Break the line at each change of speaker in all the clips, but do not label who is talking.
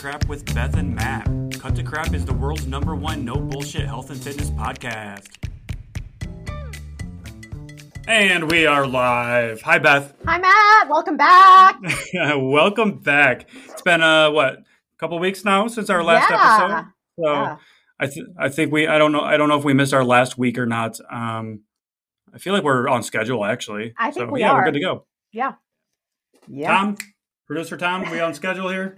Crap with Beth and Matt. Cut to Crap is the world's number one no bullshit health and fitness podcast. And we are live. Hi, Beth.
Hi, Matt. Welcome back.
Welcome back. It's been uh what a couple weeks now since our last
Yeah.
episode. So
Yeah.
I th- I think we I don't know I don't know if we missed our last week or not. Um, I feel like we're on schedule actually.
I think
so,
we
yeah, we're
are.
good to go.
Yeah. Yeah.
Tom, producer Tom, we on schedule here?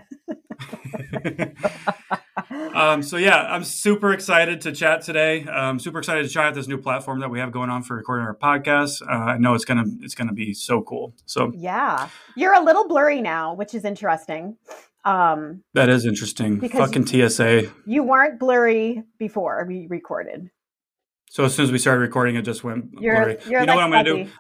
Um, so yeah, I'm super excited to chat today. I'm super excited to try out this new platform that we have going on for recording our podcast. Uh, I know it's gonna it's gonna be so cool. So
Yeah. You're a little blurry now, which is interesting. Um,
that is interesting. Fucking TSA.
you weren't blurry before we recorded.
So as soon as we started recording, it just went
You're,
blurry.
you're
you know
like
what I'm gonna do?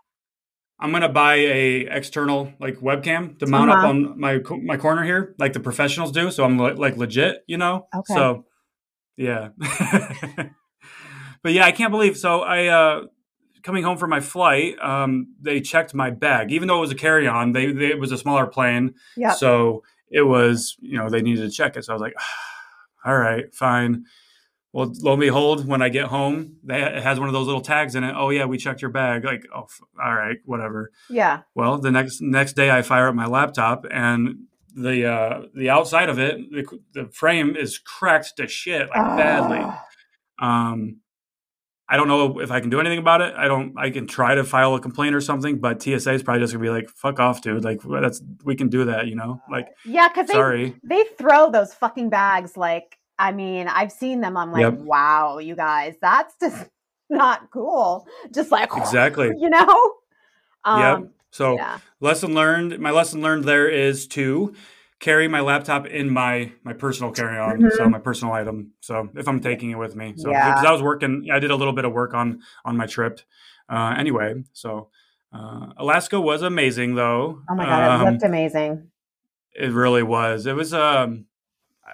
I'm gonna buy a external like webcam to mount up
Uh-huh.
on my my corner here, like the professionals do. So I'm le- like legit, you know.
Okay.
So yeah, but yeah, I can't believe. So I uh coming home from my flight, um, they checked my bag, even though it was a carry on. They, they it was a smaller plane,
yeah.
so it was you know they needed to check it. So I was like, all right, fine. Well, lo and behold, when I get home, they, it has one of those little tags in it. Oh yeah, we checked your bag. Like, oh, f- all right, whatever.
Yeah.
Well, the next next day, I fire up my laptop, and the uh, the outside of it, the, the frame is cracked to shit, like badly.
Ah.
Um, I don't know if I can do anything about it. I don't. I can try to file a complaint or something, but TSA is probably just gonna be like, "Fuck off, dude." Like that's we can do that, you know. Like,
Yeah, because they,
sorry.
they throw those fucking bags like, I mean, I've seen them. I'm like,
Yep.
wow, you guys, that's just not cool. Just like,
Exactly.
you know? Um,
yep. So
Yeah.
lesson learned. My lesson learned there is to carry my laptop in my my personal carry on, so my personal item. So if I'm taking it with me, so
Mm-hmm. Yeah.
I was working, I did a little bit of work on on my trip. Uh, anyway, so uh, Alaska was amazing, though.
Oh my God, it
Um,
looked amazing.
It really was. It was. Um,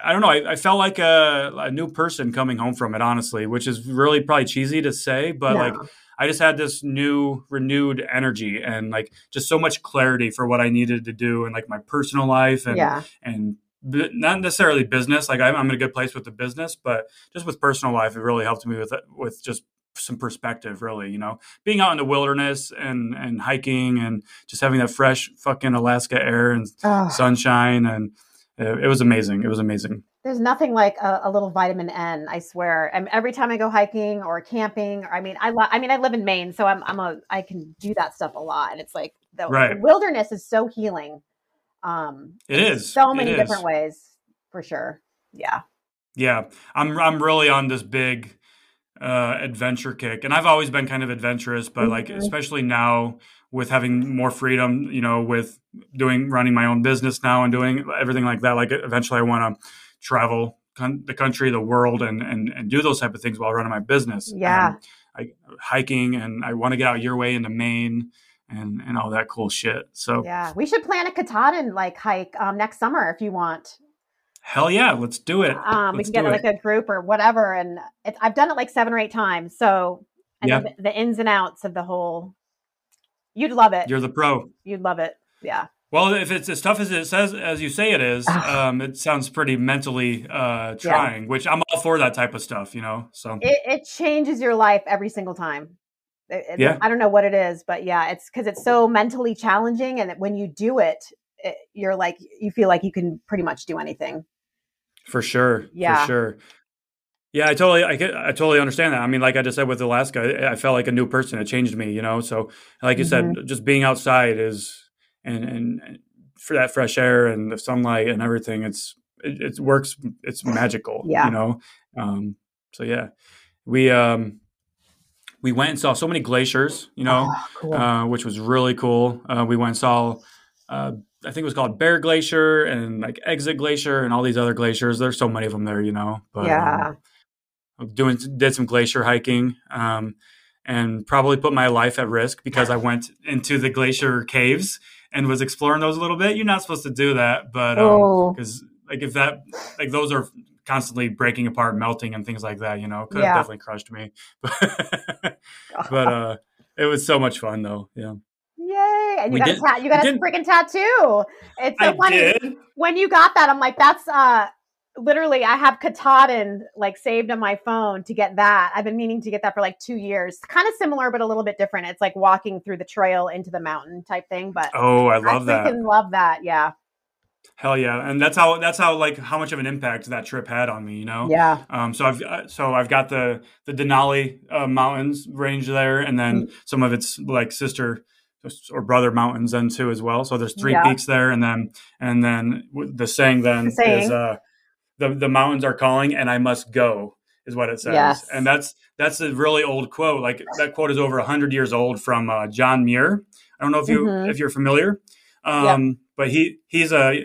I don't know. I, I felt like a, a new person coming home from it, honestly, which is really probably cheesy to say, but
No.
like I just had this new, renewed energy and like just so much clarity for what I needed to do and like my personal life and
yeah.
and b- not necessarily business. Like I'm, I'm in a good place with the business, but just with personal life, it really helped me with with just some perspective. Really, you know, being out in the wilderness and and hiking and just having that fresh fucking Alaska air and
Ugh.
sunshine and it, it was amazing. It was amazing.
There's nothing like a, a little vitamin N. I swear. And every time I go hiking or camping, or I mean, I lo- I mean, I live in Maine, so I'm I'm a I can do that stuff a lot, and it's like the,
Right.
the wilderness is so healing. Um,
It is.
so many
is.
different ways, for sure. Yeah.
Yeah, I'm I'm really on this big uh, adventure kick, and I've always been kind of adventurous, but like especially now with having more freedom, you know, with doing running my own business now and doing everything like that. Like eventually, I want to travel con- the country, the world, and and and do those type of things while running my business.
Yeah.
Um, I, hiking, and I want to get out your way into Maine and and all that cool shit. So
Yeah. We should plan a Katahdin like hike um, next summer if you want.
Hell yeah, let's do it.
Um, we
Let's
can get like
it.
a group or whatever. And it's, I've done it like seven or eight times. So know
Yeah.
the, the ins and outs of the whole. You'd love it.
You're the pro.
You'd love it. Yeah.
Well, if it's as tough as it says, as you say it is, um, it sounds pretty mentally uh, trying. Which I'm all for that type of stuff, you know. So
It, it changes your life every single time. It- it-
Yeah.
I don't know what it is, but yeah, it's because it's so mentally challenging. And when you do it, it, you're like, you feel like you can pretty much do anything.
For sure,
Yeah.
for sure. Yeah, I totally, I, get, I totally understand that. I mean, like I just said with Alaska, I, I felt like a new person. It changed me, you know. So, like you
Mm-hmm.
said, just being outside is, and and for that fresh air and the sunlight and everything, it's it, it works. It's magical,
Yeah.
you know. Um, so yeah, we um, we went and saw so many glaciers, you know.
Oh, cool.
uh, which was really cool. Uh, we went and saw, uh, I think it was called Bear Glacier and like Exit Glacier and all these other glaciers. There's so many of them there, you know. But,
yeah.
um, doing did some glacier hiking um, and probably put my life at risk because I went into the glacier caves and was exploring those a little bit. You're not supposed to do that, but
Oh.
because like if that like those are constantly breaking apart, melting, and things like that, you know, could
Yeah.
have definitely crushed me. but uh, it was so much fun though. Yeah.
And
We
you got
did-
a ta- you got
we
a freaking tattoo. It's so
I
funny
did.
when you got that. I'm like, that's uh, literally I have Katahdin like saved on my phone to get that. I've been meaning to get that for like two years. Kind of similar, but a little bit different. It's like walking through the trail into the mountain type thing. But
oh, I love
I
that.
love that. Yeah.
Hell yeah, and that's how that's how like how much of an impact that trip had on me, you know.
Yeah.
Um. So I've uh, so I've got the the Denali uh, mountains range there, and then mm. some of its like sister or brother mountains then too as well. So there's three yeah. peaks there, and then and then the saying then the saying. is uh the the mountains are calling and I must go is what it says. Yes. And that's that's a really old quote. Like that quote is over hundred years old from uh, John Muir. I don't know if you mm-hmm. if you're familiar, um, yep. but he he's a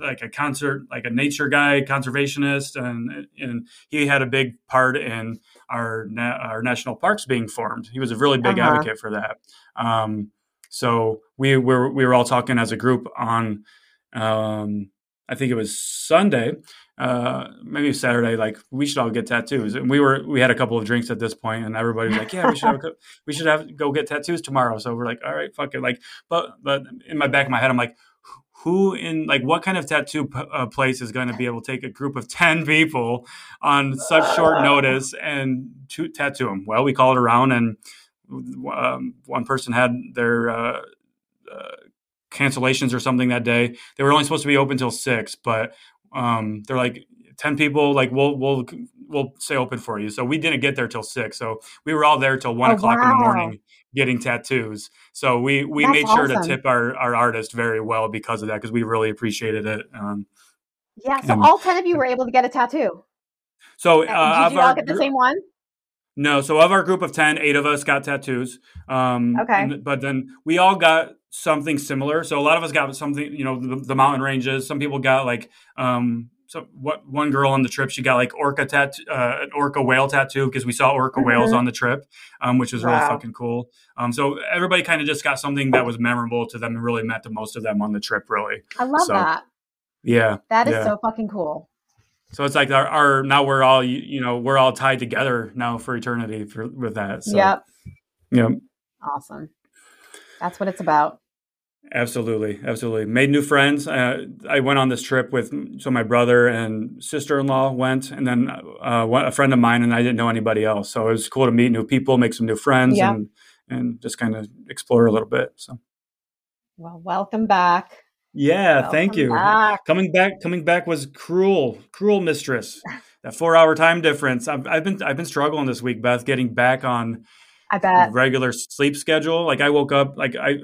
like a concert like a nature guy, conservationist, and and he had a big part in our na- our national parks being formed. He was a really big uh-huh. advocate for that. Um, so we were we were all talking as a group on um, I think it was Sunday, uh, maybe Saturday. Like we should all get tattoos, and we were we had a couple of drinks at this point, and everybody was like, "Yeah, we should have, we should have go get tattoos tomorrow." So we're like, "All right, fuck it." Like, but but in my back of my head, I'm like, who in like what kind of tattoo p- uh, place is going to be able to take a group of 10 people on such short notice and to tattoo them well we called around and um, one person had their uh, uh, cancellations or something that day. They were only supposed to be open till six but um, they're like 10 people like we'll we'll we'll stay open for you. So we didn't get there till six so we were all there till one oh, o'clock wow. in the morning getting tattoos so we we That's made sure awesome. to tip our our artist very well because of that because we really appreciated it um,
yeah so and, all 10 of you were able to get a tattoo
so
uh, did you all get the same one
no, so of our group of 10, eight of us got tattoos. Um,
okay.
But then we all got something similar. So a lot of us got something, you know, the, the mountain ranges. Some people got like, um, so what one girl on the trip, she got like orca tattoo, uh, an orca whale tattoo because we saw orca mm-hmm. whales on the trip, um, which was wow. really fucking cool. Um, so everybody kind of just got something that was memorable to them and really meant the most of them on the trip. Really,
I love
so,
that.
Yeah,
that is
yeah.
so fucking cool.
So it's like our, our, now we're all you know we're all tied together now for eternity for, with that. So,
yep.
Yep.
Awesome. That's what it's about.
Absolutely, absolutely. Made new friends. Uh, I went on this trip with so my brother and sister in law went, and then uh, a friend of mine, and I didn't know anybody else. So it was cool to meet new people, make some new friends, yep. and and just kind of explore a little bit. So,
well, welcome back.
Yeah,
welcome
thank you.
Back.
Coming back, coming back was cruel, cruel mistress. that four hour time difference. I've, I've been I've been struggling this week, Beth, getting back on.
I bet
regular sleep schedule. Like I woke up like I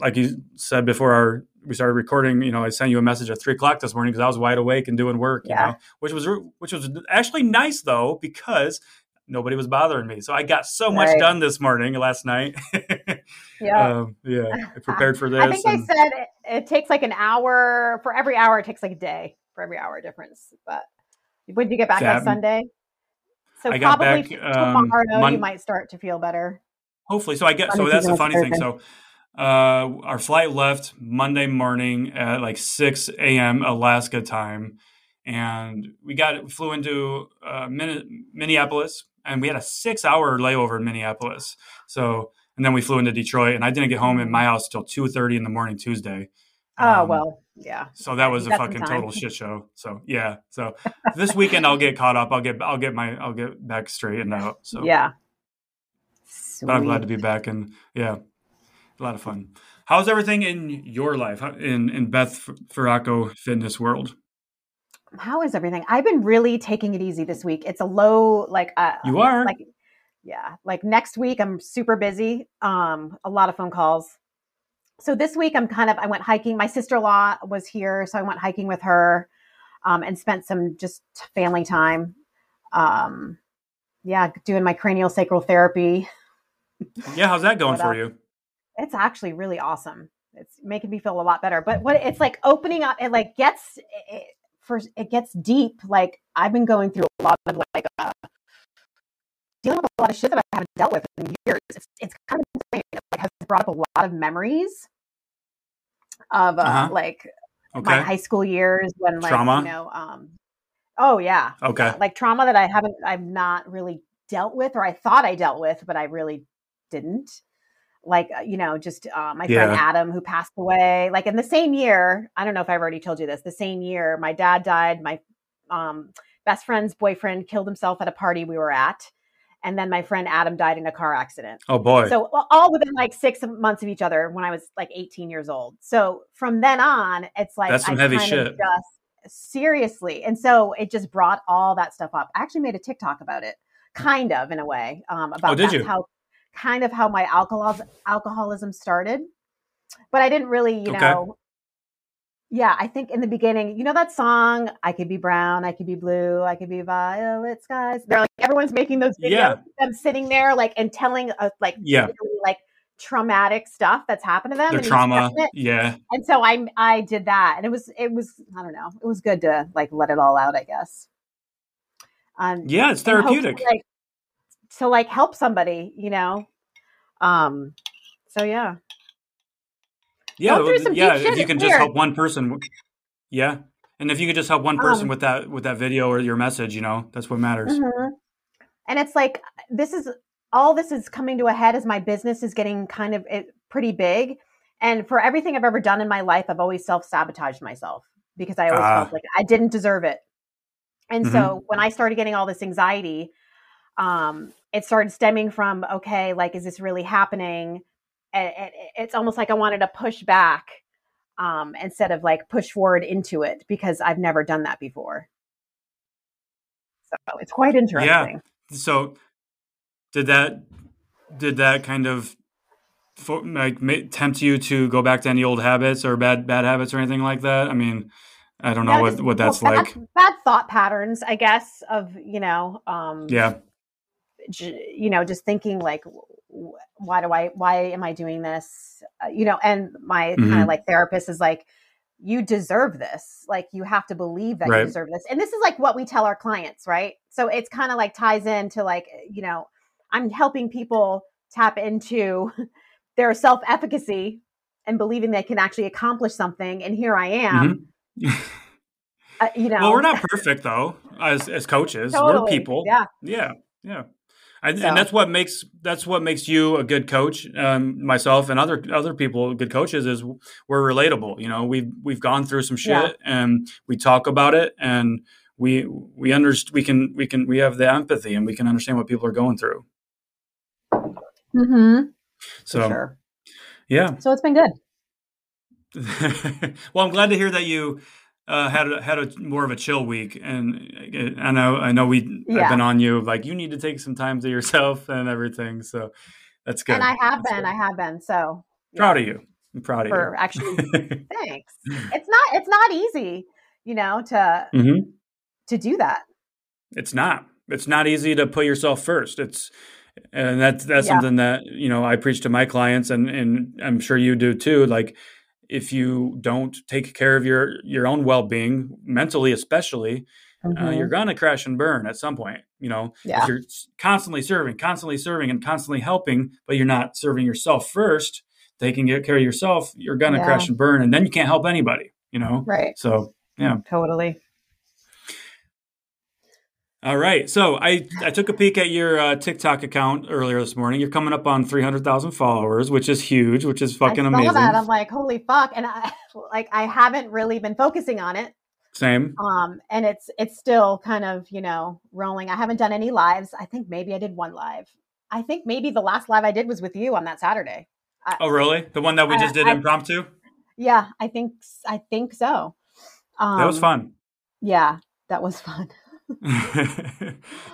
like you said before our we started recording, you know, I sent you a message at three o'clock this morning because I was wide awake and doing work,
yeah.
you know, which was which was actually nice though because nobody was bothering me, so I got so much right. done this morning, last night.
yeah,
um, yeah, I prepared for this.
I think and... I said it, it, takes like an hour for every hour. It takes like a day for every hour difference. But when did you get back on Sunday? So
I
probably
back,
tomorrow um, Mon- you might start to feel better.
Hopefully, so I get so that's the funny thing. So uh, our flight left Monday morning at like 6 a.m. Alaska time. And we got flew into uh, Minneapolis, and we had a six-hour layover in Minneapolis. So, and then we flew into Detroit, and I didn't get home at my house till two thirty in the morning Tuesday.
Oh um, well, yeah.
So that was a fucking total shit show. So yeah. So this weekend I'll get caught up. I'll get I'll get my I'll get back straightened out. So
yeah.
Sweet. But I'm glad to be back, and yeah, a lot of fun. How's everything in your life in in Beth Feraco fitness world?
How is everything? I've been really taking it easy this week. It's a low like uh,
you are
like yeah like next week I'm super busy. Um, a lot of phone calls. So this week I'm kind of I went hiking. My sister in law was here, so I went hiking with her, um, and spent some just family time. Um, yeah, doing my cranial sacral therapy.
Yeah, how's that going for you?
It's actually really awesome. It's making me feel a lot better. But what it's like opening up, it like gets it, first, it gets deep. Like I've been going through a lot of like uh, dealing with a lot of shit that I haven't dealt with in years. It's it's kind of insane. It like, has brought up a lot of memories of uh, uh-huh. like okay. my high school years when like
trauma.
you know um oh yeah
okay
like trauma that I haven't I've not really dealt with or I thought I dealt with but I really didn't like uh, you know just uh, my friend adam who passed away like in the same year i don't know if i've already told you this the same year my dad died my um, best friend's boyfriend killed himself at a party we were at. And then my friend Adam died in a car accident.
Oh boy.
So all within like six months of each other when I was like 18 years old. So from then on, it's like
That's some
I
heavy shit.
just seriously. And so it just brought all that stuff up. I actually made a TikTok about it, kind of in a way. Um, about
Oh, did you?
how kind of how my alcohol alcoholism started. But I didn't really, you
Okay.
know. Yeah, I think in the beginning, you know that song, I could be brown, I could be blue, I could be violet skies. They're like everyone's making those videos,
Yeah.
them sitting there like and telling uh, like
Yeah.
really, like traumatic stuff that's happened to them.
the trauma. Yeah.
And so I I did that, and it was it was I don't know, it was good to like let it all out, I guess. Um,
Yeah. It's
in hopes to,
therapeutic.
like to like help somebody, you know. Um. So yeah.
Yeah.
Go through some
yeah. If you can just
weird.
help one person. Yeah. And if you could just help one person
Um,
with that with that video or your message, you know, that's what matters.
Mhm. And it's like this is all this is coming to a head as my business is getting kind of it, pretty big. And for everything I've ever done in my life, I've always self sabotaged myself because I always
Ah.
felt like I didn't deserve it. And
Mhm.
so when I started getting all this anxiety, um, it started stemming from okay, like, is this really happening? And, and it's almost like I wanted to push back um, instead of like push forward into it because I've never done that before. So it's quite interesting.
yeah So, did that did that kind of fo- like tempt you to go back to any old habits or bad bad habits or anything like that? I mean, I don't know
Yeah,
what what that's
well,
like.
bad, bad thought patterns, I guess, of you know, um,
Yeah.
You know, just thinking like, why do I, why am I doing this? Uh, you know, and my kind
Mhm.
of like therapist is like, you deserve this. Like, you have to believe that
Right.
you deserve this. And this is like what we tell our clients, right? So it's kind of like ties into like, you know, I'm helping people tap into their self efficacy and believing they can actually accomplish something. And here I am. Uh, you know,
Mm-hmm. well, we're not perfect though, as as coaches. We're people.
Yeah.
Yeah. Yeah. And,
So-
and that's what makes that's what makes you a good coach. Um, myself and other other people, good coaches, is we're relatable. You know, we've we've gone through some shit
Yeah.
and we talk about it, and we we understand. We can we can we have the empathy and we can understand what people are going through.
Mm-hmm.
So
sure.
yeah.
So it's been good.
well, I'm glad to hear that you uh, had a, had a more of a chill week, and I know I know we I've been on you like you need to take some time to yourself and everything. So that's good.
And I have
That's
been,
good.
I have been. So yeah,
proud of you. I'm proud of
for
you.
actually thanks. It's not it's not easy, you know, to
hmm
to do that.
It's not. It's not easy to put yourself first. It's and that's that's
Yeah.
something that you know I preach to my clients, and and I'm sure you do too. Like if you don't take care of your your own well being, mentally especially, uh,
Mhm.
you're gonna crash and burn at some point. You know,
Yeah.
if you're constantly serving, constantly serving, and constantly helping, but you're not serving yourself first, taking care of yourself, you're gonna
Yeah.
crash and burn, and then you can't help anybody. You know,
Right.
so yeah.
Totally.
All right. So I, I took a peek at your uh, TikTok account earlier this morning. You're coming up on 300,000 followers, which is huge, which is fucking
I saw
amazing.
that. I'm like, holy fuck. And I like I haven't really been focusing on it.
Same.
Um, and it's it's still kind of, you know, rolling. I haven't done any lives. I think maybe I did one live. I think maybe the last live I did was with you on that Saturday.
Oh, really? The one that we
I-
just did
I-
impromptu?
Yeah, I think I think so. Um,
That was fun.
Yeah, that was fun.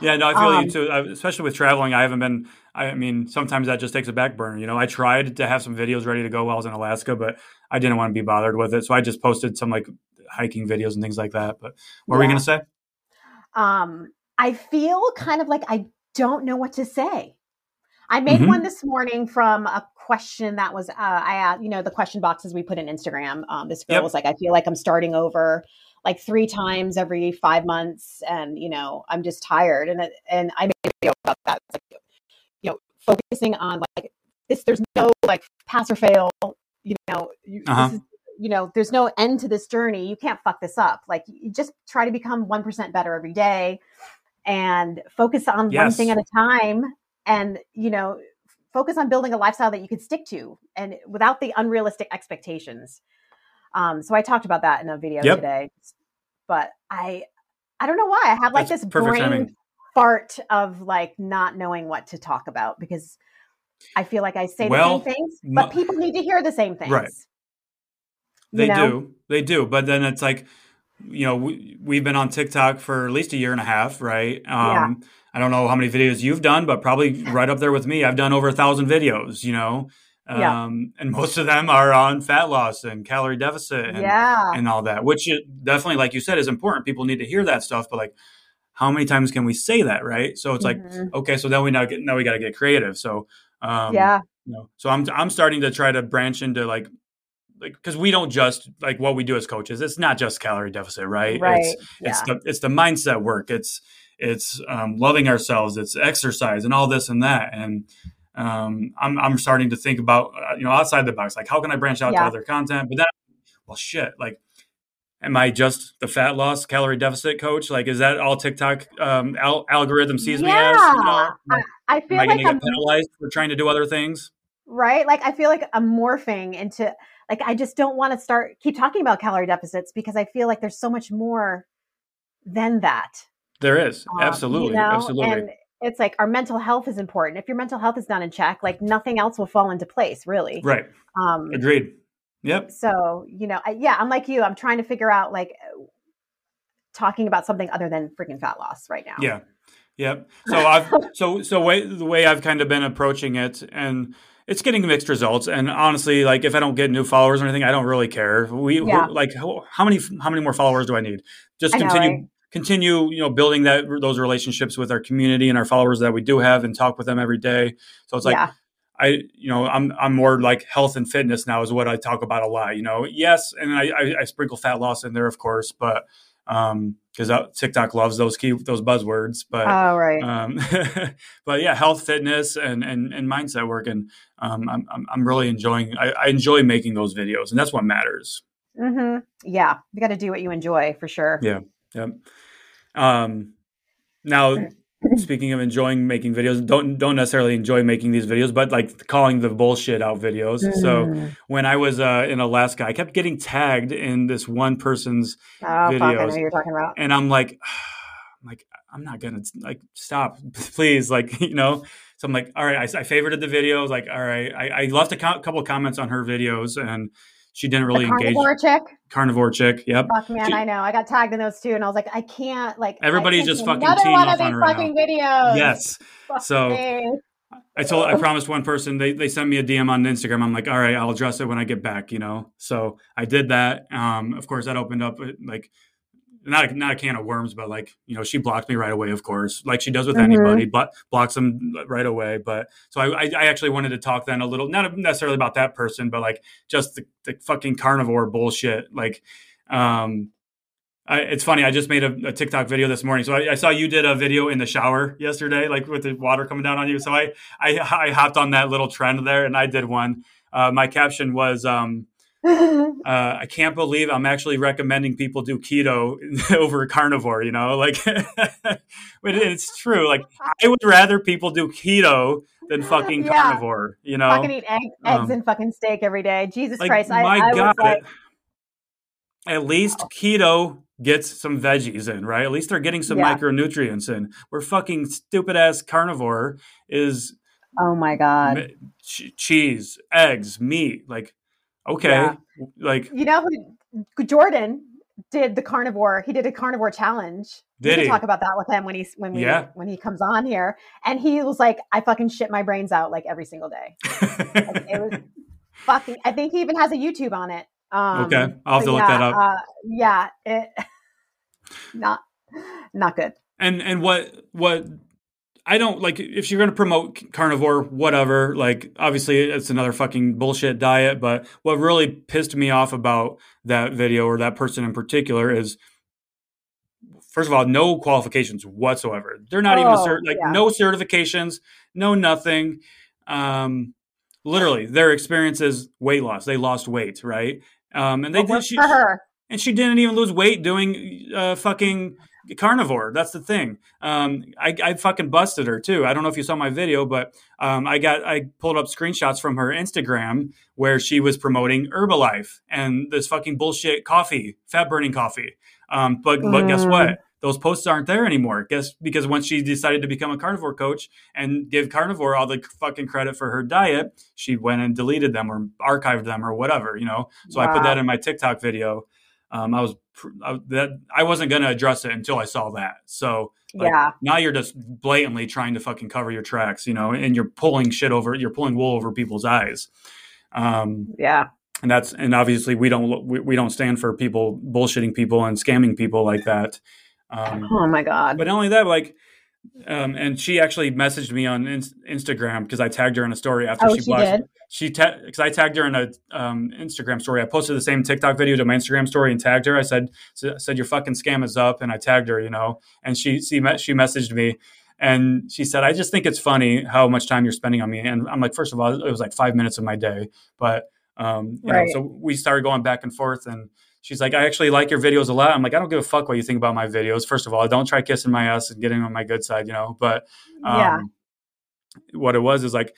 yeah, no, I feel
Um,
you too. Especially with traveling, I haven't been. I mean, sometimes that just takes a back burner. You know, I tried to have some videos ready to go while I was in Alaska, but I didn't want to be bothered with it, so I just posted some like hiking videos and things like that. But what were we gonna say?
um, I feel kind of like I don't know what to say. I made
Mhm.
one this morning from a question that was uh, I asked, you know, the question boxes we put in Instagram. Um, this girl
Yep.
was like, I feel like I'm starting over like three times every five months, and you know, I'm just tired. And and I made a video about that. Like, you know, focusing on like this. There's no like pass or fail. You know, you,
Uh-huh.
is, you know, there's no end to this journey. You can't fuck this up. Like, you just try to become one percent better every day, and focus on one thing at a time. And you know, focus on building a lifestyle that you can stick to, and without the unrealistic expectations. Um, so I talked about that in a video
Yep.
today, but I, I don't know why I have like
That's
this brain
timing.
fart of like not knowing what to talk about because I feel like I say
Well,
the same things, but people need to hear the same things.
Right.
You
They
know?
do. They do. But then it's like, you know, we, we've been on TikTok for at least a year and a half, right? Um, I don't know how many videos you've done, but probably right up there with me. I've done over a thousand videos, you know? Um,
Yeah.
and most of them are on fat loss and calorie deficit and,
yeah.
and all that, which it definitely, like you said, is important. People need to hear that stuff, but like, how many times can we say that, right? So it's like,
Mhm.
okay, so then we now get now we got to get creative. So, um,
yeah.
you know so i'm i'm starting to try to branch into like like because we don't just like what we do as coaches it's not just calorie deficit right
Right.
it's
yeah.
it's the it's the mindset work it's it's um, loving ourselves it's exercise and all this and that and um, I'm, I'm starting to think about uh, you know outside the box like how can i branch out to other content but then well shit like am i just the fat loss calorie deficit coach like is that all tiktok um, al- algorithm sees me as you know?
I, I feel
am i
like I'm
get penalized for trying to do other things
right. Like I feel like I'm morphing into like I just don't want to start keep talking about calorie deficits because I feel like there's so much more than that.
There is
Um,
absolutely,
you know?
absolutely.
And it's like our mental health is important. If your mental health is not in check, like nothing else will fall into place, really.
right.
Um,
Agreed. Yep.
so you know, I, yeah, I'm like you. I'm trying to figure out like talking about something other than freaking fat loss right now.
Yeah. Yep. So I've so so way the way I've kind of been approaching it, and it's getting mixed results. And honestly, like if I don't get new followers or anything, I don't really care. We
Yeah.
like how, how many how many more followers do I need? Just
I know,
continue
right?
Continue you know building that those relationships with our community and our followers that we do have, and talk with them every day. So it's like
yeah,
I, you know, I'm I'm more like health and fitness now is what I talk about a lot. You know, yes, and I I, I sprinkle fat loss in there, of course, but um, because TikTok loves those key those buzzwords, but
oh right.
um, but yeah, health, fitness, and and and mindset work, and um, I'm I'm really enjoying. I, I enjoy making those videos, and that's what matters.
hmm Yeah, you got to do what you enjoy for sure.
Yeah. Yep. Um, now, speaking of enjoying making videos, don't don't necessarily enjoy making these videos, but like calling the bullshit out videos. So
Mm.
when I was uh, in Alaska, I kept getting tagged in this one person's,
oh, fuck, I know
videos.
you're talking about.
and I'm like, I'm like, I'm not gonna like stop, please, like you know. So I'm like, all right, I, I favorited the video. I was like, all right, I, I left a co- couple of comments on her videos, and she didn't really engage.
carnivore chick.
Carnivore chick, yep.
Fuck man,
She-
I know. I got tagged in those too, and I was like, I can't. Like
Everybody's
can't
just fucking teeing
one
off
of
on her
fucking videos.
Yes.
Fuck
So-
me.
I told I promised one person they, they sent me a DM on Instagram. I'm like, all right, I'll address it when I get back, you know. So I did that. Um, of course, that opened up uh, like not a, not a can of worms, but like you know, she blocked me right away. Of course, like she does with
Mhm.
anybody, but blocks them right away. But so I, I I actually wanted to talk then a little, not necessarily about that person, but like just the, the fucking carnivore bullshit. Like, um, I, it's funny. I just made a, a TikTok video this morning. So I, I saw you did a video in the shower yesterday, like with the water coming down on you. So I, I, I hopped on that little trend there and I did one. Uh, my caption was, um, uh, I can't believe I'm actually recommending people do keto over carnivore, you know, like, but it's true. Like I would rather people do keto than fucking
Yeah.
carnivore, you know?
fucking eat egg, eggs
Um,
and fucking steak every day. Jesus
like,
Christ!
My
I
God,
like,
at least keto gets some veggies in, right? At least they're getting some
Yeah.
micronutrients in. Where fucking stupid ass carnivore is
oh my god.
m- cheese, eggs, meat. Like, okay,
Yeah.
like
You know who Jordan did the carnivore? He did a carnivore challenge. we
Did
can
he?
talk about that with him when he's when we
Yeah.
when he comes on here. And he was like, I fucking shit my brains out like every single day. Like, it was fucking. I think he even has a YouTube on it. Um,
Okay, I'll have to look that up.
Uh, yeah, it not not good.
and and what what I don't like if you're going to promote carnivore, whatever. Like, obviously, it's another fucking bullshit diet. But what really pissed me off about that video or that person in particular is, first of all, no qualifications whatsoever. They're not even
Oh,
cert, like
yeah.
no certifications, no nothing. Um, literally, their experience is weight loss. They lost weight, right? Um, and they did. She, and she didn't even lose weight doing uh, fucking carnivore. That's the thing. Um, I, I fucking busted her too. I don't know if you saw my video, but um, I got I pulled up screenshots from her Instagram where she was promoting Herbalife and this fucking bullshit coffee, fat burning coffee. Um, but but guess
Mm.
what? those posts aren't there anymore. Guess because once she decided to become a carnivore coach and give carnivore all the fucking credit for her diet, she went and deleted them or archived them or whatever, you know. So wow. I put that in my TikTok video. Um, I was I, that I wasn't going to address it until I saw that. So like, yeah, now you're just blatantly trying to fucking cover your tracks, you know, and you're pulling shit over, you're pulling wool over people's eyes.
Um, yeah,
and that's and obviously we don't we, we don't stand for people bullshitting people and scamming people like that.
Um, oh my god!
But not only that, like um, and she actually messaged me on in- Instagram because I tagged her in a story after oh, she, she blocked. She because ta- I tagged her in a um, Instagram story. I posted the same TikTok video to my Instagram story and tagged her. I said said your fucking scam is up, and I tagged her. You know, and she she met, she messaged me. And she said, I just think it's funny how much time you're spending on me. And I'm like, first of all, it was like five minutes of my day. But, um, right. know, so we started going back and forth. And she's like, I actually like your videos a lot. I'm like, I don't give a fuck what you think about my videos. First of all, don't try kissing my ass and getting on my good side, you know. But um, yeah. what it was is like,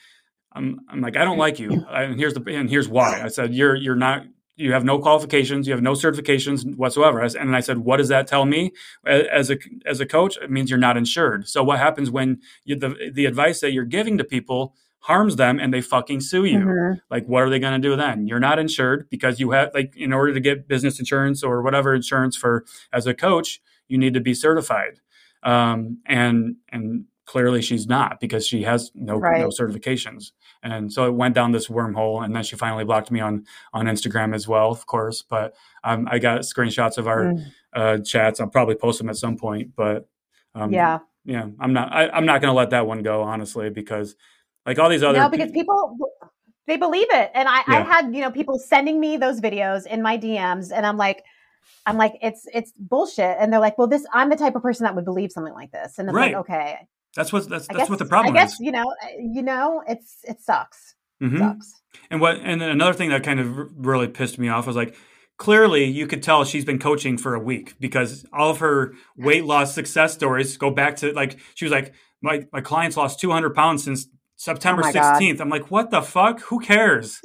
I'm, I'm like, I don't like you, and here's the and here's why. I said, you're you're not you have no qualifications, you have no certifications whatsoever. And I said, what does that tell me as a as a coach? It means you're not insured. So what happens when you, the the advice that you're giving to people harms them and they fucking sue you. Mm-hmm. Like, what are they going to do then? You're not insured because you have, like, in order to get business insurance or whatever insurance for as a coach, you need to be certified. Um, and, and, clearly she's not because she has no right. no certifications and so it went down this wormhole and then she finally blocked me on on instagram as well of course but um, i got screenshots of our mm. uh, chats i'll probably post them at some point but um,
yeah
yeah i'm not I, i'm not going to let that one go honestly because like all these other
no, because people they believe it. And I, yeah. I had, you know, people sending me those videos in my DMs and I'm like, I'm like, it's it's bullshit. And they're like, well, this I'm the type of person that would believe something like this. And I'm right. like, okay.
That's what that's that's guess, what the problem
I guess,
is.
You know, you know, it's it sucks. Mm-hmm. It sucks.
And what and another thing that kind of really pissed me off was like clearly you could tell she's been coaching for a week because all of her weight loss success stories go back to like she was like my my clients lost 200 pounds since September oh 16th. God. I'm like, what the fuck? Who cares?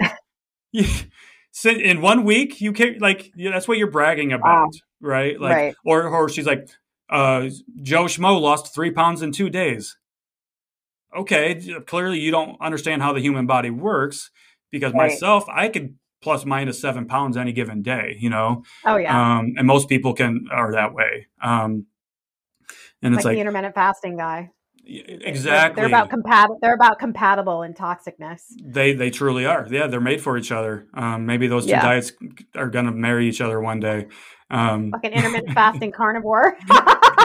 in one week, you can't like yeah, that's what you're bragging about, right? Like, right. or or she's like, uh, Joe Schmo lost three pounds in two days. Okay, clearly you don't understand how the human body works because right. myself, I could plus minus seven pounds any given day, you know.
Oh yeah.
Um, and most people can are that way. Um,
and it's like, like the intermittent fasting guy.
Exactly.
They're, about compatible. They're about compatible in toxicness.
They they truly are. Yeah, they're made for each other. Um, maybe those two yeah. diets are going to marry each other one day. Um,
fucking intermittent fasting carnivore.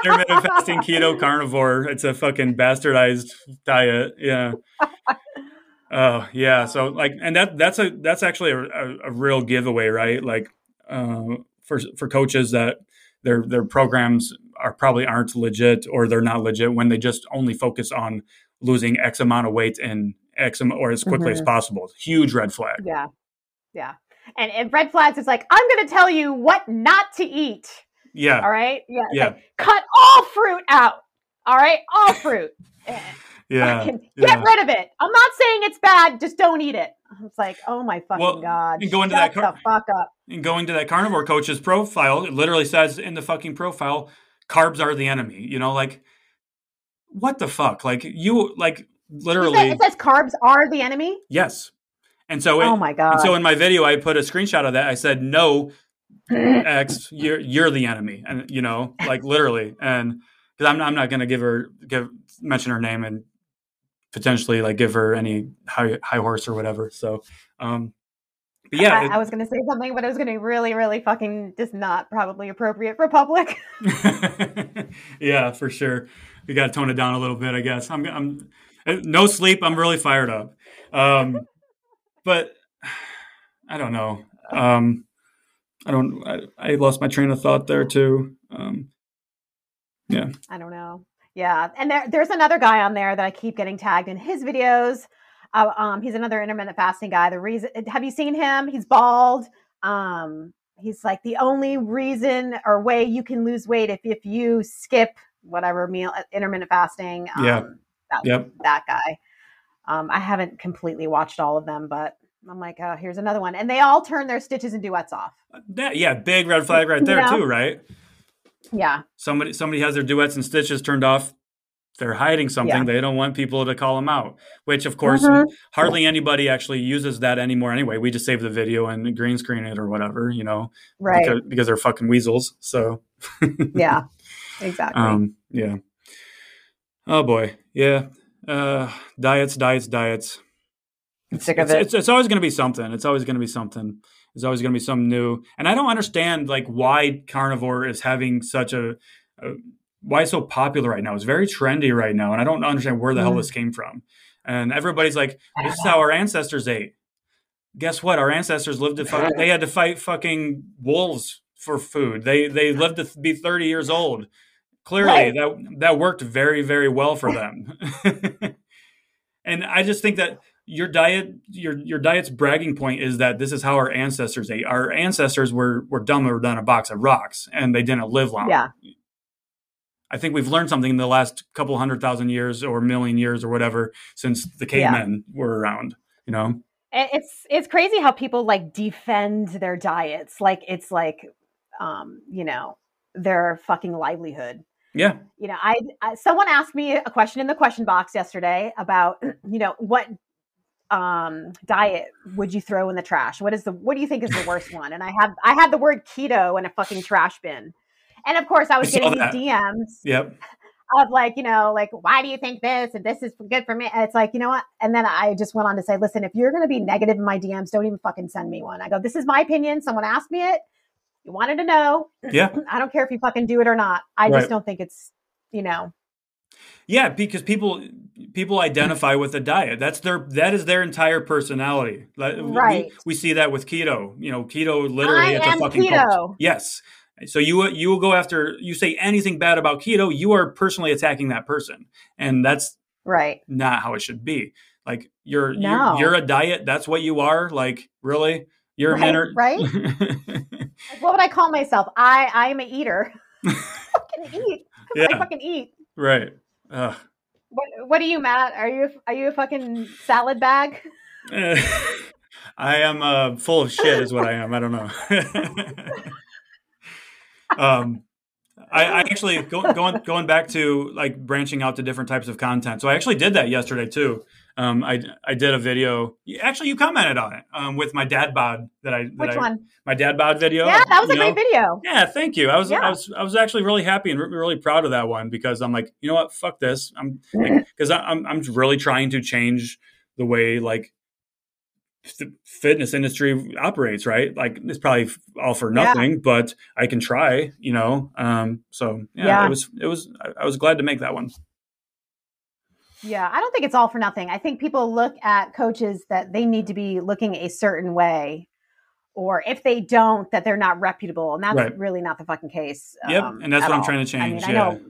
intermittent fasting keto carnivore. It's a fucking bastardized diet. Yeah. Oh yeah. So like, and that that's a that's actually a, a, a real giveaway, right? Like uh, for for coaches that their their programs are probably aren't legit or they're not legit when they just only focus on losing X amount of weight in X or as quickly mm-hmm. as possible. Huge red flag.
Yeah. Yeah. And, and red flags is like, I'm going to tell you what not to eat.
Yeah.
All right. Yeah.
Yeah.
Like, cut all fruit out. All right. All fruit.
yeah.
Get yeah. rid of it. I'm not saying it's bad. Just don't eat it. It's like, oh my fucking well, god!
And going to that
car- the fuck up.
And going to that carnivore coach's profile, it literally says in the fucking profile, carbs are the enemy. You know, like what the fuck? Like you, like literally,
it says carbs are the enemy.
Yes. And so,
it, oh my god!
so in my video, I put a screenshot of that. I said, "No, X, you're you're the enemy," and you know, like literally, and because I'm I'm not going to give her give mention her name and potentially like give her any high high horse or whatever. So, um, but yeah,
I, I was going to say something, but it was going to be really, really fucking just not probably appropriate for public.
yeah, for sure. We got to tone it down a little bit, I guess. I'm, I'm no sleep. I'm really fired up. Um, but I don't know. Um, I don't. I, I, lost my train of thought there too. Um, yeah.
I don't know. Yeah, and there, there's another guy on there that I keep getting tagged in his videos. Uh, um, he's another intermittent fasting guy. The reason have you seen him? He's bald. Um, he's like the only reason or way you can lose weight if if you skip whatever meal uh, intermittent fasting.
Um, yeah,
that,
yep.
that guy. Um, I haven't completely watched all of them, but I'm like, oh, here's another one, and they all turn their stitches and duets off.
That, yeah, big red flag right there you know? too, right?
Yeah.
Somebody somebody has their duets and stitches turned off. They're hiding something.
Yeah.
They don't want people to call them out. Which, of course,
Mhm.
hardly anybody actually uses that anymore. Anyway, we just save the video and green screen it or whatever, you know,
Right.
because, because they're fucking weasels. So,
yeah. Exactly.
um, yeah. Oh boy, yeah. Uh, diets, diets, diets.
I'm sick
it's,
of it.
It's, it's always going to be something. It's always going to be something. There's always going to be something new. And I don't understand like why carnivore is having such a, a why it's so popular right now. It's very trendy right now, and I don't understand where the hell
Mm.
this came from. And everybody's like, "This is how our ancestors ate." Guess what? Our ancestors lived to fuck, they had to fight fucking wolves for food. They they lived to be 30 years old. Clearly,
Right.
that that worked very very well for them. and I just think that your diet your your diet's bragging point is that this is how our ancestors ate. Our ancestors were were dumber than a box of rocks, and they didn't live long.
yeah.
I think we've learned something in the last couple hundred thousand years or million years or whatever since the cavemen were around. You know,
It's it's crazy how people like defend their diets like it's like um, you know, their fucking livelihood.
yeah,
you know, I, I someone asked me a question in the question box yesterday about, you know, what um diet would you throw in the trash? What is the what do you think is the worst one? And I have I had the word keto in a fucking trash bin. And of course I was
I
getting these DMs
yep,
of like, you know, like why do you think this and this is good for me? And it's like, you know what? And then I just went on to say, listen, if you're going to be negative in my DMs, don't even fucking send me one. I go, this is my opinion. Someone asked me it. You wanted to know.
yeah,
I don't care if you fucking do it or not. I
Right.
just don't think it's, you know,
yeah. Because people people identify with a diet. That's their that is their entire personality. Like, we-
Right.
We, see that with keto. You know, keto literally
I
it's a fucking
keto.
cult. Yes. So you you will go after you say anything bad about keto, you are personally attacking that person, and that's
right.
not how it should be. Like you're
No.
you're, you're a diet. That's what you are. Like really, you're
Right,
an inner
right? Like, what would I call myself? I I am an eater. fucking eat. I
yeah,
fucking eat.
right.
What What are you, Matt? Are you are you a fucking salad bag?
I am uh, full of shit, is what I am. I don't know. Um, I, I actually go, going going back to like branching out to different types of content. So I actually did that yesterday too. Um, I I did a video. Actually, you commented on it um, with my dad bod that I that
Which
I,
one?
my dad bod video.
Yeah, that was a
know?
great video.
Yeah, thank you. I was
Yeah.
I was I was actually really happy and re- really proud of that one because I'm like, you know what, fuck this. I'm because I'm I'm really trying to change the way like the fitness industry operates. Right, like it's probably all for
Yeah.
nothing, but I can try. You know, um. So yeah,
Yeah.
it was it was I, was glad to make that one.
Yeah, I don't think it's all for nothing. I think people look at coaches that they need to be looking a certain way, or if they don't, that they're not reputable, and that's
Right.
really not the fucking case.
Yep,
um,
and that's what I'm
all.
trying to
I mean,
change,
I
yeah.
know.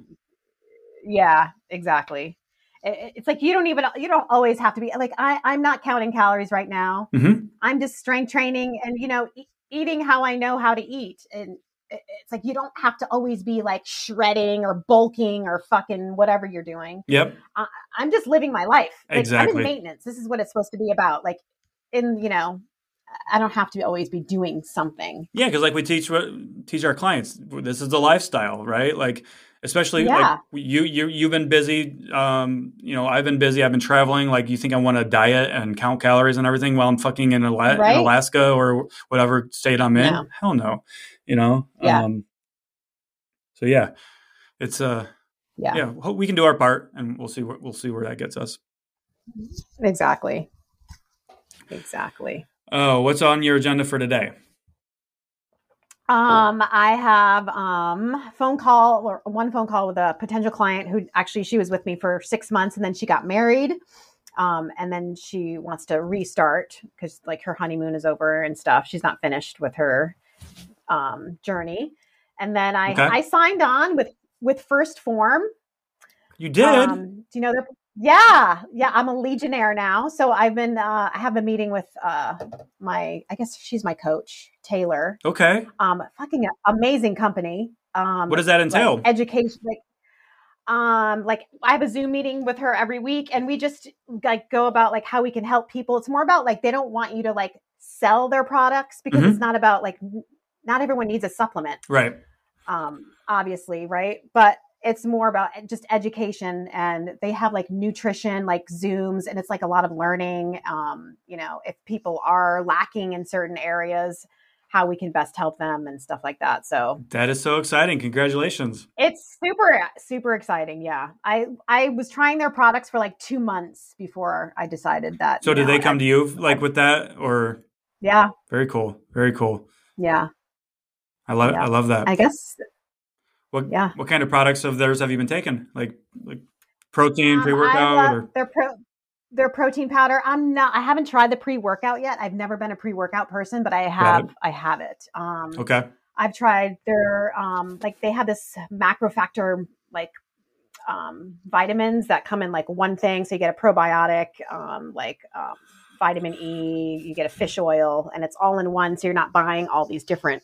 Yeah, exactly. It- It's like you don't even you don't always have to be like I. I'm not counting calories right now.
hmm
I'm just strength training and you know e- eating how I know how to eat and it's like you don't have to always be like shredding or bulking or fucking whatever you're doing.
Yep.
I'm just living my life. Like, I'm
Exactly.
in maintenance. This is what it's supposed to be about. Like in you know, I don't have to always be doing something.
Yeah, because like we teach teach our clients, this is the lifestyle, right? Like especially
Yeah.
like you you you've been busy. Um, you know, I've been busy. I've been traveling. Like you think I want to diet and count calories and everything while I'm fucking in, Ala-
Right.
in Alaska or whatever state I'm in?
No.
Hell no. You know.
Yeah.
Um, so yeah, it's uh
Yeah,
yeah. We can do our part, and we'll see where we'll see where that gets us.
exactly. Exactly.
Oh, what's on your agenda for today?
Um, I have um phone call or one phone call with a potential client who actually she was with me for six months and then she got married. Um, and then she wants to restart because like her honeymoon is over and stuff. She's not finished with her um journey. And then I
Okay.
I signed on with with First Form.
You did.
Um, do you know that? Yeah, yeah. I'm a Legionnaire now, so I've been. Uh, I have a meeting with uh, my. I guess she's my coach, Taylor.
okay.
Um, fucking amazing company. Um,
What does that entail?
Like education, like, um, like I have a Zoom meeting with her every week, and we just like go about like how we can help people. It's more about like they don't want you to like sell their products because
Mhm.
it's not about like not everyone needs a supplement
right.
um, obviously, right? But it's more about just education and they have like nutrition like zooms and it's like a lot of learning um, you know if people are lacking in certain areas how we can best help them and stuff like that so.
That is so exciting. Congratulations.
It's super super exciting yeah. I i was trying their products for like two months before i decided that
so did know, they come I, to you like with that or?
Yeah.
Very cool. Very cool.
Yeah.
I love yeah. i love that.
I guess
what yeah. What kind of products of theirs have you been taking? Like like protein, um, pre workout, or
their pro their protein powder. I'm not. I haven't tried the pre workout yet. I've never been a pre workout person, but I have. I have it. Um,
okay.
I've tried their um, like they have this macro factor like um, vitamins that come in like one thing. So you get a probiotic, um, like um, vitamin E, you get a fish oil, and it's all in one. So you're not buying all these different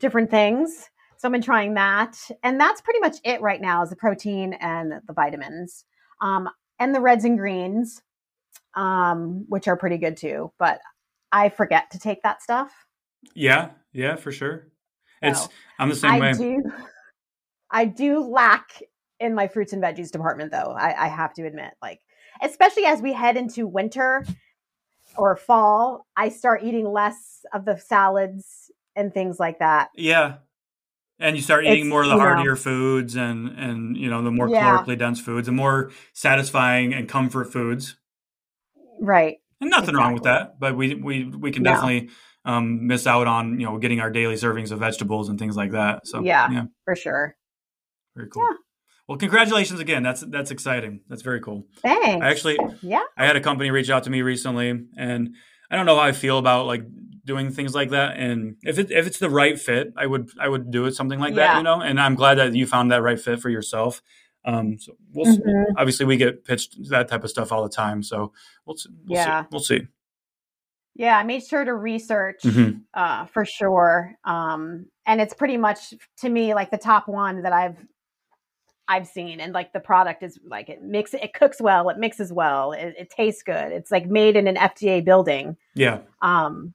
different things. So I've been trying that. And that's pretty much it right now is the protein and the vitamins. Um, and the reds and greens, um, which are pretty good too. But I forget to take that stuff.
Yeah, yeah, for sure. It's so, I'm the same I way.
Do, I do lack in my fruits and veggies department though. I, I have to admit, like especially as we head into winter or fall, I start eating less of the salads and things like that.
Yeah, and you start eating it's, more of the heartier know, foods and and you know the more yeah. calorically dense foods, the more satisfying and comfort foods.
Right.
And nothing exactly. wrong with that, but we we we can definitely um, miss out on you know getting our daily servings of vegetables and things like that. So
yeah, yeah. for sure.
Very cool. Yeah. Well, congratulations again. That's that's exciting. That's very cool.
Thanks.
I actually,
yeah,
I had a company reach out to me recently, and I don't know how I feel about like doing things like that. And if it if it's the right fit, I would I would do it something like yeah. that, you know. And I'm glad that you found that right fit for yourself. Um, so we'll mm-hmm. obviously we get pitched that type of stuff all the time. So we'll, we'll yeah. see. We'll see.
Yeah, I made sure to research mm-hmm. uh, for sure. Um, and it's pretty much to me like the top one that I've I've seen. And like the product is like it mix it cooks well, it mixes well, it, it tastes good. It's like made in an FDA building.
Yeah.
Um,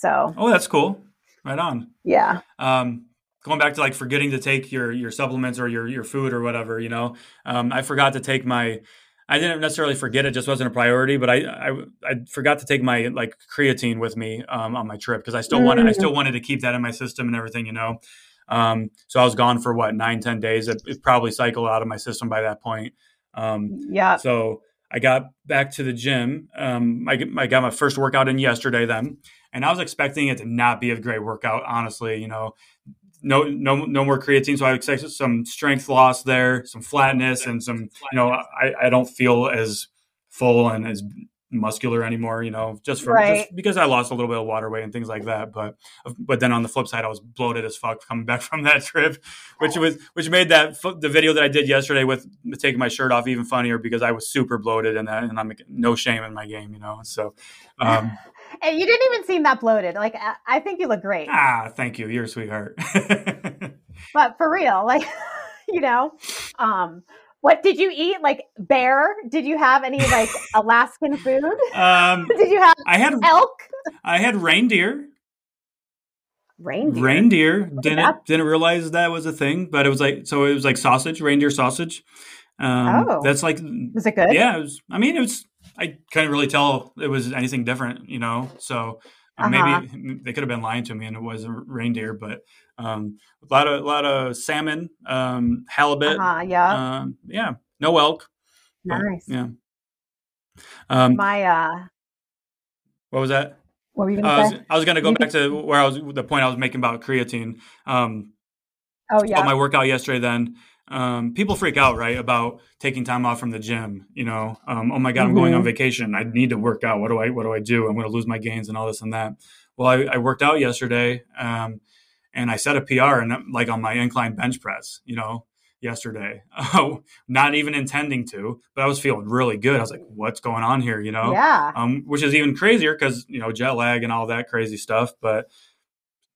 so
Oh, that's cool. Right on.
Yeah.
Um going back to like forgetting to take your your supplements or your your food or whatever, you know. Um I forgot to take my I didn't necessarily forget it; just wasn't a priority. But I, I, I forgot to take my like creatine with me um, on my trip because I still mm. wanted, I still wanted to keep that in my system and everything, you know. Um, so I was gone for what nine, ten days. It, it, probably cycled out of my system by that point. Um,
yeah.
So I got back to the gym. Um, I, I got my first workout in yesterday then, and I was expecting it to not be a great workout. Honestly, you know, no no no more creatine, so I expected some strength loss there, some flatness, and some you know I, I don't feel as full and as muscular anymore, you know, just for right. just because I lost a little bit of water weight and things like that. But but then on the flip side, I was bloated as fuck coming back from that trip, which was which made that the video that I did yesterday with taking my shirt off even funnier because I was super bloated and that, and I'm no shame in my game, you know. So. Um,
and you didn't even seem that bloated. Like I think you look great.
Ah, thank you. You're a sweetheart.
but for real, like you know, um, what did you eat? Like bear? Did you have any like Alaskan food?
Um,
did you have?
I had
elk.
I had reindeer.
Reindeer.
Reindeer. Didn't didn't realize that was a thing, but it was like so. It was like sausage, reindeer sausage. Um, oh, that's like.
Was it good?
Yeah, it was. I mean, it was. I couldn't really tell it was anything different, you know. So uh, uh-huh. maybe they could have been lying to me, and it was a reindeer, but um, a lot of a lot of salmon, um, halibut.
Uh-huh, yeah,
um, yeah. No elk.
Nice.
yeah.
Um, My uh,
what was that?
What were you going to uh,
say? I was, was going to go back to where I was the point I was making about creatine. Um,
oh yeah.
My workout yesterday, then um, people freak out, right, about taking time off from the gym. You know, um, oh my god, I'm mm-hmm. going on mm-hmm. vacation. I need to work out. What do I What do I do? I'm going to lose my gains and all this and that. Well, I, I worked out yesterday, um, and I set a PR and like on my incline bench press, you know, yesterday. not even intending to, but I was feeling really good. I was like, what's going on here, you know?
Yeah.
Um, which is even crazier because, you know, jet lag and all that crazy stuff. But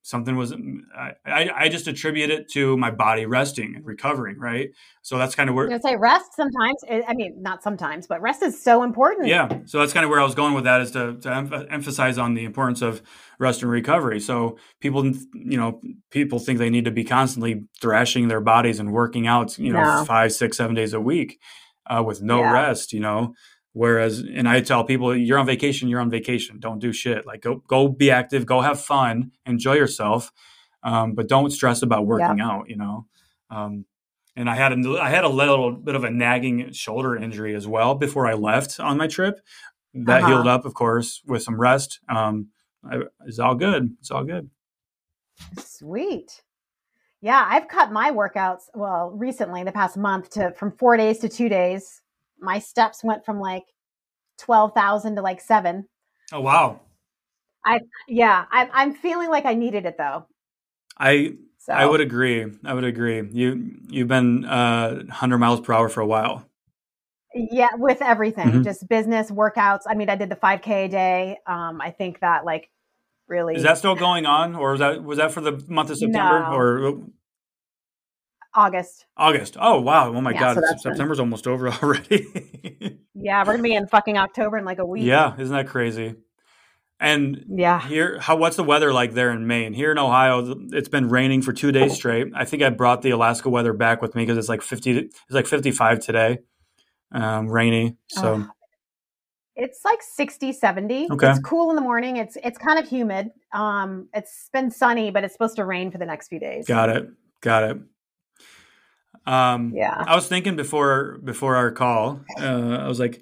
something was I, I, I just attribute it to my body resting and recovering right so that's kind of where
gonna say rest sometimes. eh, I mean, not sometimes, but rest is so important.
yeah so that's kind of where i was going with that is to, to emph- emphasize on the importance of rest and recovery so people you know people think they need to be constantly thrashing their bodies and working out you know
No.
five six seven days a week uh, with no
Yeah.
rest you know whereas and i tell people you're on vacation you're on vacation don't do shit like go go be active go have fun enjoy yourself um, but don't stress about working out you know um, and I had a I had a little bit of a nagging shoulder injury as well before I left on my trip. That
Uh-huh.
healed up, of course, with some rest. Um, I, it's all good. It's all good.
Sweet. Yeah, I've cut my workouts well recently, the past month, to from four days to two days. My steps went from like twelve thousand to like seven.
Oh wow!
I, yeah, I'm I'm feeling like I needed it though.
I
So
I would agree. I would agree. You you've been uh, 100 miles per hour for a while.
Yeah, with everything,
Mhm.
just business workouts. I mean, I did the 5K a day. Um, I think that like really
Is that still going on, or was that was that for the month of September
No.
or
August.
August? Oh wow! Oh my
Yeah,
God!
so that's been-
September's almost over already.
Yeah, we're gonna be in fucking October in like a week.
yeah, isn't that crazy? And
Yeah.
Here, how what's the weather like there in Maine? Here in Ohio, it's been raining for two days straight. I think I brought the Alaska weather back with me because it's like fifty, it's like fifty-five today, um, rainy. So
Ugh. It's like 60, 70.
Okay.
It's cool in the morning. It's it's kind of humid. Um, it's been sunny, but it's supposed to rain for the next few days.
got it, got it. Um,
Yeah.
I was thinking before before our call, uh, I was like,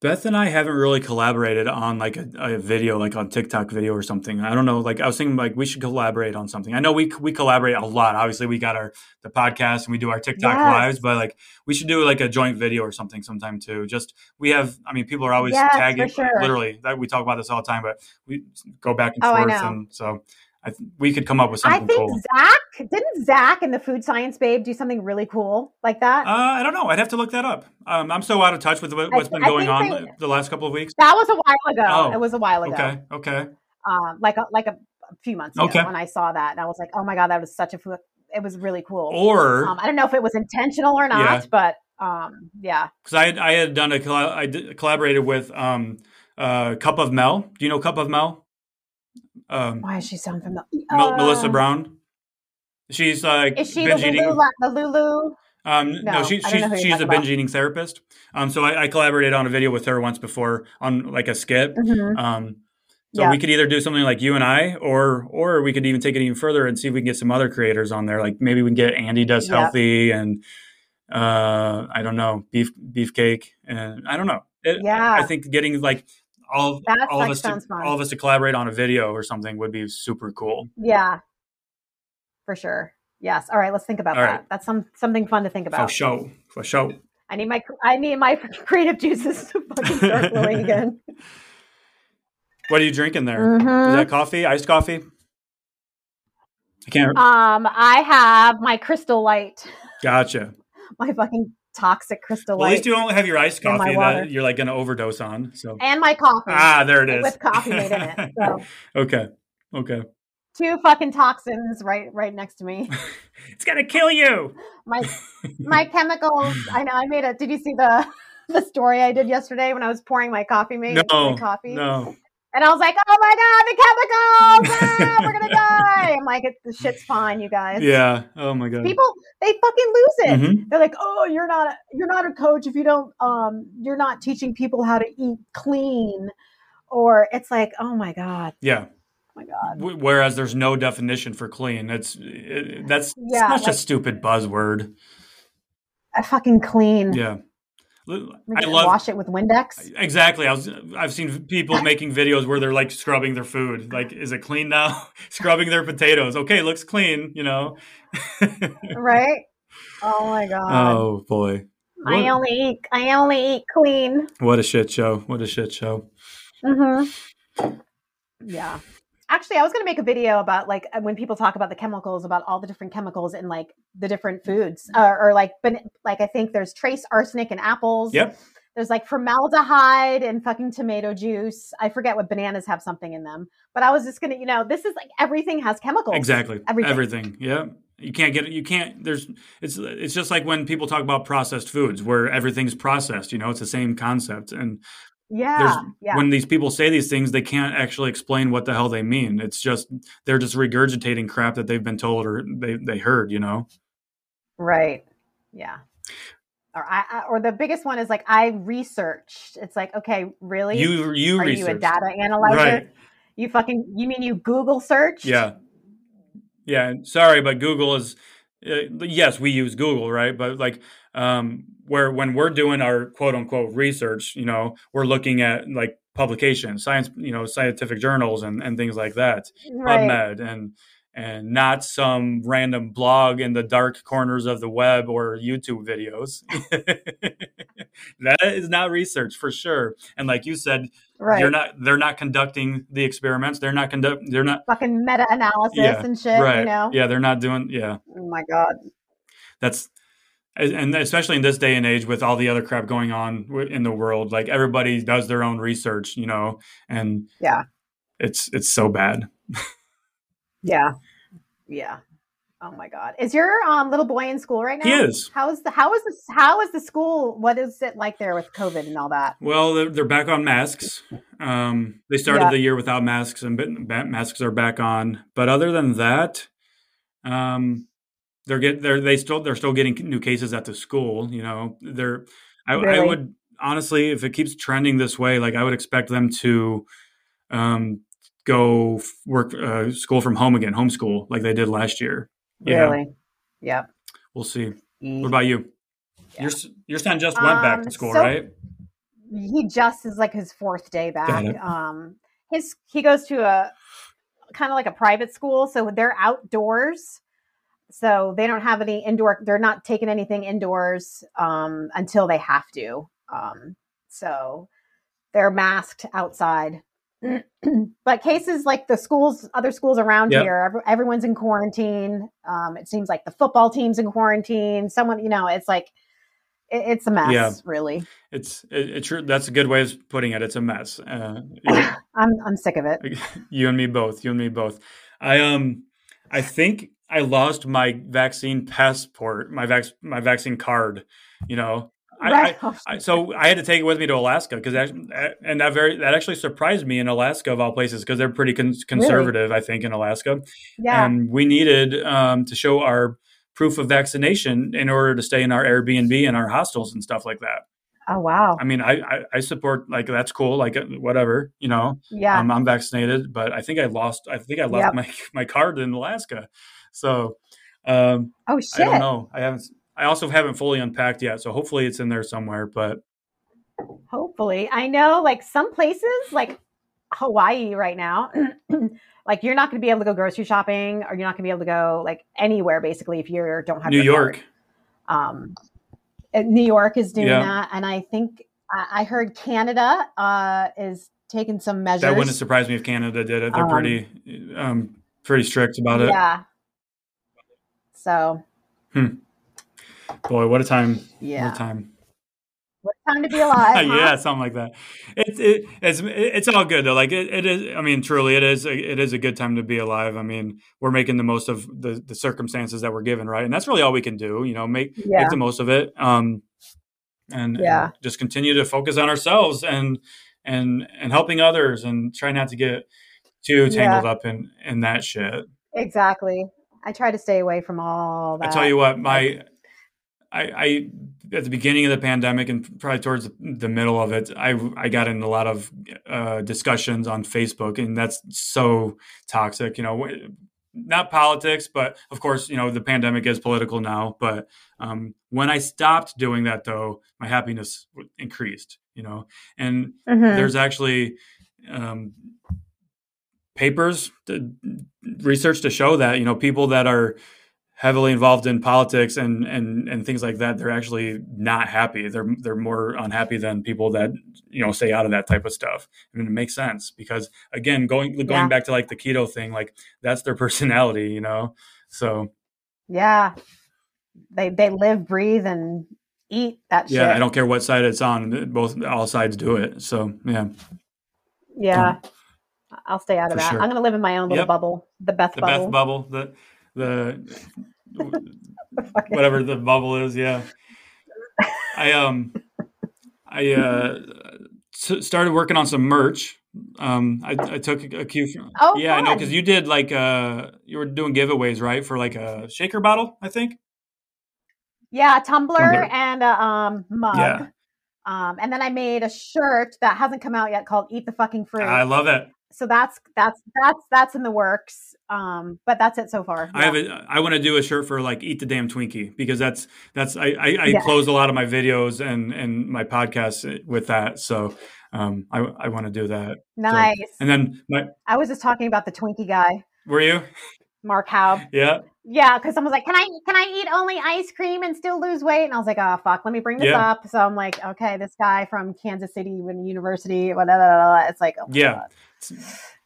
Beth and I haven't really collaborated on like a, a video, like on TikTok video or something. I don't know. Like I was thinking, like we should collaborate on something. I know we we collaborate a lot. Obviously, we got our the podcast and we do our TikTok
Yes.
lives, but like we should do like a joint video or something sometime too. Just we have. I mean, people are always
Yes,
tagging.
sure.
Literally, that we talk about this all the time, but we go back and
Oh,
forth, and so I th- we could come up with something.
I think
cool.
Zach didn't Zach and the food science babe do something really cool like that?
Uh, I don't know. I'd have to look that up. Um, I'm so out of touch with what, what's been going on
they-
the last couple of weeks.
that was a while ago.
Oh,
it was a while ago.
Okay, okay.
Um, like a, like a, few months ago
Okay.
when I saw that, and I was like, oh my god, that was such a. fu- It was really cool.
Or
Um, I don't know if it was intentional or not,
Yeah.
but um, yeah.
because I had, I had done a colla- I did, collaborated with um, uh, Cup of Mel. Do you know Cup of Mel? Um,
Why does she sound familiar?
Mel- Melissa
Uh,
Brown. She's like
Is she the
binge eating.
Lulu, the Lulu?
Um, no,
No,
she, she's
know who you're
she's a binge
about.
eating therapist. Um, so I, I collaborated on a video with her once before on like a skit.
Mhm.
Um, so
Yeah.
we could either do something like you and I, or or we could even take it even further and see if we can get some other creators on there. Like maybe we can get Andy does
Yeah.
healthy and uh, I don't know beef beefcake and I don't know. It,
Yeah.
I think getting like all
That's
all of us to,
fun.
all of us to collaborate on a video or something would be super cool.
Yeah, for sure. Yes. All right. Let's think about
All
that.
right.
That's some something fun to think about.
For show, for show.
I need my I need my creative juices to fucking start flowing again.
What are you drinking there? Is
Mhm.
that coffee? Iced coffee? I can't.
Um, I have my Crystal Light,
Gotcha.
my fucking toxic Crystal
Well, at least you don't have your iced coffee that you're like going to overdose on. So
and my coffee
ah, there it is
with coffee made in it. So
okay, okay.
two fucking toxins right right next to me.
It's gonna kill you.
My my chemicals. I know. I made a. Did you see the the story I did yesterday when I was pouring my coffee mate
No,
coffee?
no.
And I was like, "Oh my god, the chemicals! Ah, we're gonna die!" I'm like, "The shit's fine, you guys."
Yeah. Oh my god.
People, they fucking lose it.
Mhm.
They're like, "Oh, you're not, a, you're not a coach if you don't, um, you're not teaching people how to eat clean." Or it's like, "Oh my god,
Yeah.
oh my god."
Whereas there's no definition for clean. It's it, that's
Yeah,
such a stupid buzzword.
I fucking clean.
Yeah. L-
We
I
just
love
wash it with Windex.
exactly. I was I've seen people making videos where they're like scrubbing their food. Like, is it clean now? scrubbing their potatoes. Okay, looks clean. You know.
right? Oh my god.
oh boy.
I only eat I only eat clean.
what a shit show. What a shit show.
hmm Yeah. Actually, I was going to make a video about like uh, when people talk about the chemicals, about all the different chemicals in like the different foods, uh, or like, but like I think there's trace arsenic in apples.
Yep.
there's like formaldehyde and fucking tomato juice. I forget what bananas have something in them, but I was just gonna, you know, this is like everything has chemicals.
Exactly. Everything. Everything. Yeah. You can't get it. You can't. There's. It's. It's just like when people talk about processed foods, where everything's processed. You know, it's the same concept. And
yeah, yeah.
When these people say these things, they can't actually explain what the hell they mean. It's just they're just regurgitating crap that they've been told or they they heard. You know.
Right. Yeah or I, or the biggest one is like I researched. It's like, okay, really?
You you
are
researched.
you a data analyzer? Right. You fucking you mean you Google search?
Yeah. Yeah, sorry, but Google is uh, yes, we use Google, right? But like um where when we're doing our quote unquote research, you know, we're looking at like publications, science, you know, scientific journals and and things like that. Right. PubMed and and not some random blog in the dark corners of the web or YouTube videos. that is not research for sure. And like you said, right. they're not they're not conducting the experiments. They're not conduct they're not
fucking meta analysis yeah, and shit. Right. You know?
Yeah, they're not doing yeah.
Oh my god.
That's and especially in this day and age with all the other crap going on in the world, like everybody does their own research, you know, and
yeah,
it's it's so bad.
Yeah. Yeah. Oh my God! Is your um, little boy in school right now?
He is.
How is the how is the how is the school? What is it like there with COVID and all that?
Well, they're, they're back on masks. Um, they started yeah. the year without masks, and masks are back on. But other than that, um, they're get they're they still they're still getting new cases at the school. You know, they're I, really? I would honestly, if it keeps trending this way, like I would expect them to um, go work uh, school from home again, homeschool like they did last year.
Really? Yeah.
We'll see. Mm. What about you? Yeah. Your your son just went um, back to school, so right?
He just is like his fourth day back. Um, his he goes to a kind of like a private school, so they're outdoors. So they don't have any indoor. They're not taking anything indoors um, until they have to. Um, so they're masked outside but cases like the schools, other schools around yep. here, everyone's in quarantine. Um, it seems like the football team's in quarantine. Someone, you know, it's like it, it's a mess. Yeah. really.
It's it, it, That's a good way of putting it. It's a mess. Uh,
I'm I'm sick of it.
You and me both. You and me both. I um I think I lost my vaccine passport, my vac my vaccine card. You know, I, I, I, so I had to take it with me to Alaska because and that very that actually surprised me in Alaska of all places because they're pretty con- conservative, really? I think, in Alaska.
Yeah,
and we needed um, to show our proof of vaccination in order to stay in our Airbnb and our hostels and stuff like that.
Oh wow!
I mean, I, I, I support like that's cool, like uh, whatever, you know.
Yeah,
um, I'm vaccinated, but I think I lost. I think I left yep. my my card in Alaska. So, um,
oh shit!
I don't know. I haven't I also haven't fully unpacked yet, so hopefully it's in there somewhere. But
hopefully, I know like some places like Hawaii right now, like you're not going to be able to go grocery shopping, or you're not going to be able to go like anywhere basically if you don't have
New York.
Um, New York is doing yeah. that, and I think I heard Canada uh, is taking some measures.
That wouldn't surprise me if Canada did it. They're um, pretty, um, pretty strict about it.
Yeah. So.
Hmm. Boy, what a time! Yeah, what a time!
What a time to be alive! huh?
yeah, something like that. It's it, it's it's all good though. Like it, it is. I mean, truly, it is. A, it is a good time to be alive. I mean, we're making the most of the the circumstances that we're given, right? And that's really all we can do. You know, make yeah. make the most of it. Um, and yeah, and just continue to focus on ourselves and and and helping others and try not to get too tangled yeah. up in in that shit.
Exactly. I try to stay away from all that.
I tell you what, my I, I at the beginning of the pandemic and probably towards the middle of it, I I got in a lot of uh, discussions on Facebook, and that's so toxic. You know, not politics, but of course, you know, the pandemic is political now. But um, when I stopped doing that, though, my happiness increased. You know, and mm-hmm. there's actually um, papers, research to show that you know people that are heavily involved in politics and and and things like that, they're actually not happy. They're they're more unhappy than people that you know stay out of that type of stuff. I mean, it makes sense because again, going going yeah. back to like the keto thing, like that's their personality, you know. So
yeah, they they live, breathe, and eat that
Yeah,
shit.
I don't care what side it's on. Both all sides do it. So yeah,
Yeah. I'll stay out of that.
sure.
I'm gonna live in my own little
Yep.
bubble. The Beth Bubble.
the
bubble.
Beth bubble, the the whatever the bubble is. Yeah, I um I uh s- started working on some merch. Um, I, I took a cue from
Oh,
yeah, I know because you did like uh you were doing giveaways right for like a shaker bottle, I think.
Yeah, a tumbler
Tumbler.
and a um mug.
Yeah.
Um, and then I made a shirt that hasn't come out yet called "Eat the Fucking Fruit."
I love it.
So that's that's that's that's in the works. Um, but that's it so far.
I have a, I want to do a shirt for like eat the damn Twinkie because that's that's I I, I
Yeah.
close a lot of my videos and and my podcasts with that. So um I I want to do that.
nice.
And then my
I was just talking about the Twinkie guy,
were you?
Mark Haub.
Yeah.
Yeah, because someone's like, "Can I can I eat only ice cream and still lose weight?" And I was like, "Oh fuck, let me bring this
Yeah.
up." So I'm like, "Okay, this guy from Kansas City University, whatever." It's like, oh
Yeah.
God.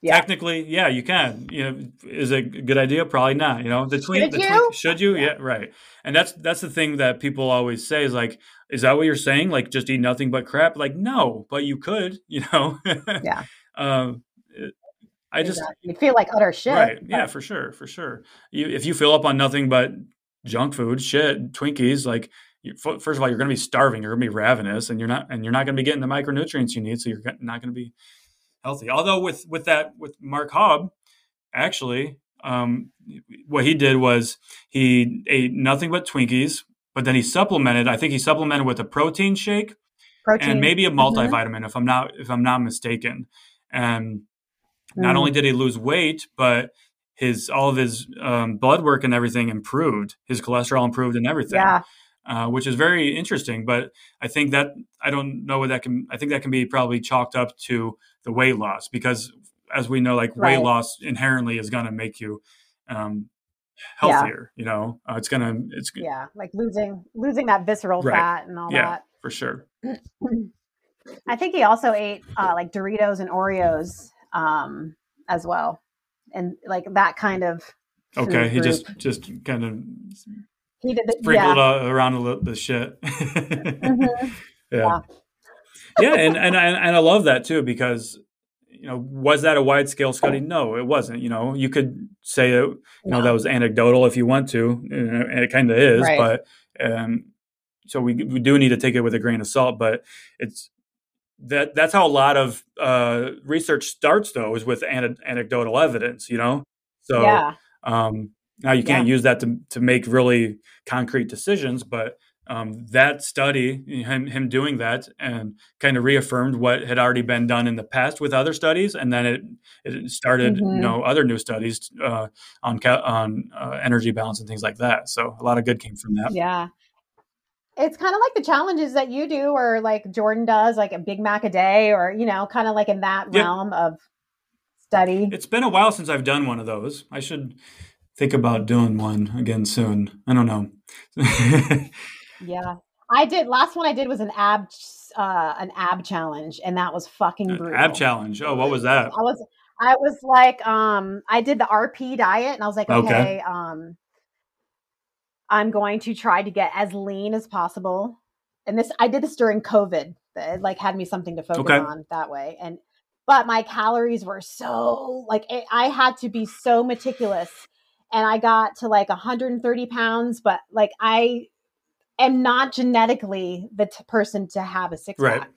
Yeah.
Technically, yeah, you can. You know, is it a good idea? Probably not. You know, the tweet.
Should
the
you?
Should you?
Yeah.
Yeah. right. And that's that's the thing that people always say is like, is that what you're saying? Like, just eat nothing but crap? Like, no, but you could. You know.
Yeah.
um, it- I just
you feel like utter shit.
right.
but-
Yeah, for sure, for sure. You, if you fill up on nothing but junk food, shit, Twinkies, like. You, f- first of all, you're going to be starving. You're going to be ravenous, and you're not, and you're not going to be getting the micronutrients you need. So you're not going to be healthy. Although with with that with Mark Haub, actually, um, what he did was he ate nothing but Twinkies, but then he supplemented. I think he supplemented with a protein shake
protein
and maybe a
Mhm.
multivitamin, if I'm not if I'm not mistaken. And not
Mm.
only did he lose weight, but his all of his um, blood work and everything improved. His cholesterol improved and everything
Yeah,
uh, which is very interesting. But I think that I don't know what that can. I think that can be probably chalked up to the weight loss because, as we know, like weight loss inherently is going to make you um,
Yeah.
healthier. You know, uh, it's gonna. It's
yeah, like losing losing that visceral
Right.
fat and all
that. for sure.
I think he also ate uh, like Doritos and Oreos um, as well, and like that kind of.
Okay, he just
group.
just kind of
he did the,
sprinkled
yeah.
around a little the shit.
Mhm.
yeah yeah and, and and and i love that too because you know was that a wide scale study? No it wasn't you know? You could say it, you know
No.
that was anecdotal if you want to and it kind of is
Right.
but um so we we do need to take it with a grain of salt but it's that that's how a lot of uh research starts though is with ane- anecdotal evidence you know? So
yeah,
um, now you can't use that to to make really concrete decisions, but um, that study, him him doing that, and kind of reaffirmed what had already been done in the past with other studies, and then it it started
Mhm.
you know other new studies uh, on ca- on uh, energy balance and things like that. So a lot of good came from that.
yeah. It's kind of like the challenges that you do, or like Jordan does, like a Big Mac a day, or you know, kind of like in that realm of study.
It's been a while since I've done one of those. I should think about doing one again soon. I don't know.
Yeah, I did. Last one I did was an ab, uh, an ab challenge, and that was fucking brutal.
Ab challenge. Oh, what was that?
I was, I was like, um, I did the RP diet, and I was like,
Okay.
okay, um, I'm going to try to get as lean as possible. And this, I did this during COVID. It like had me something to focus
Okay.
on that way, and but my calories were so like it, I had to be so meticulous, and I got to like 130 pounds, but like I am not genetically the t- person to have a six
Right.
pack.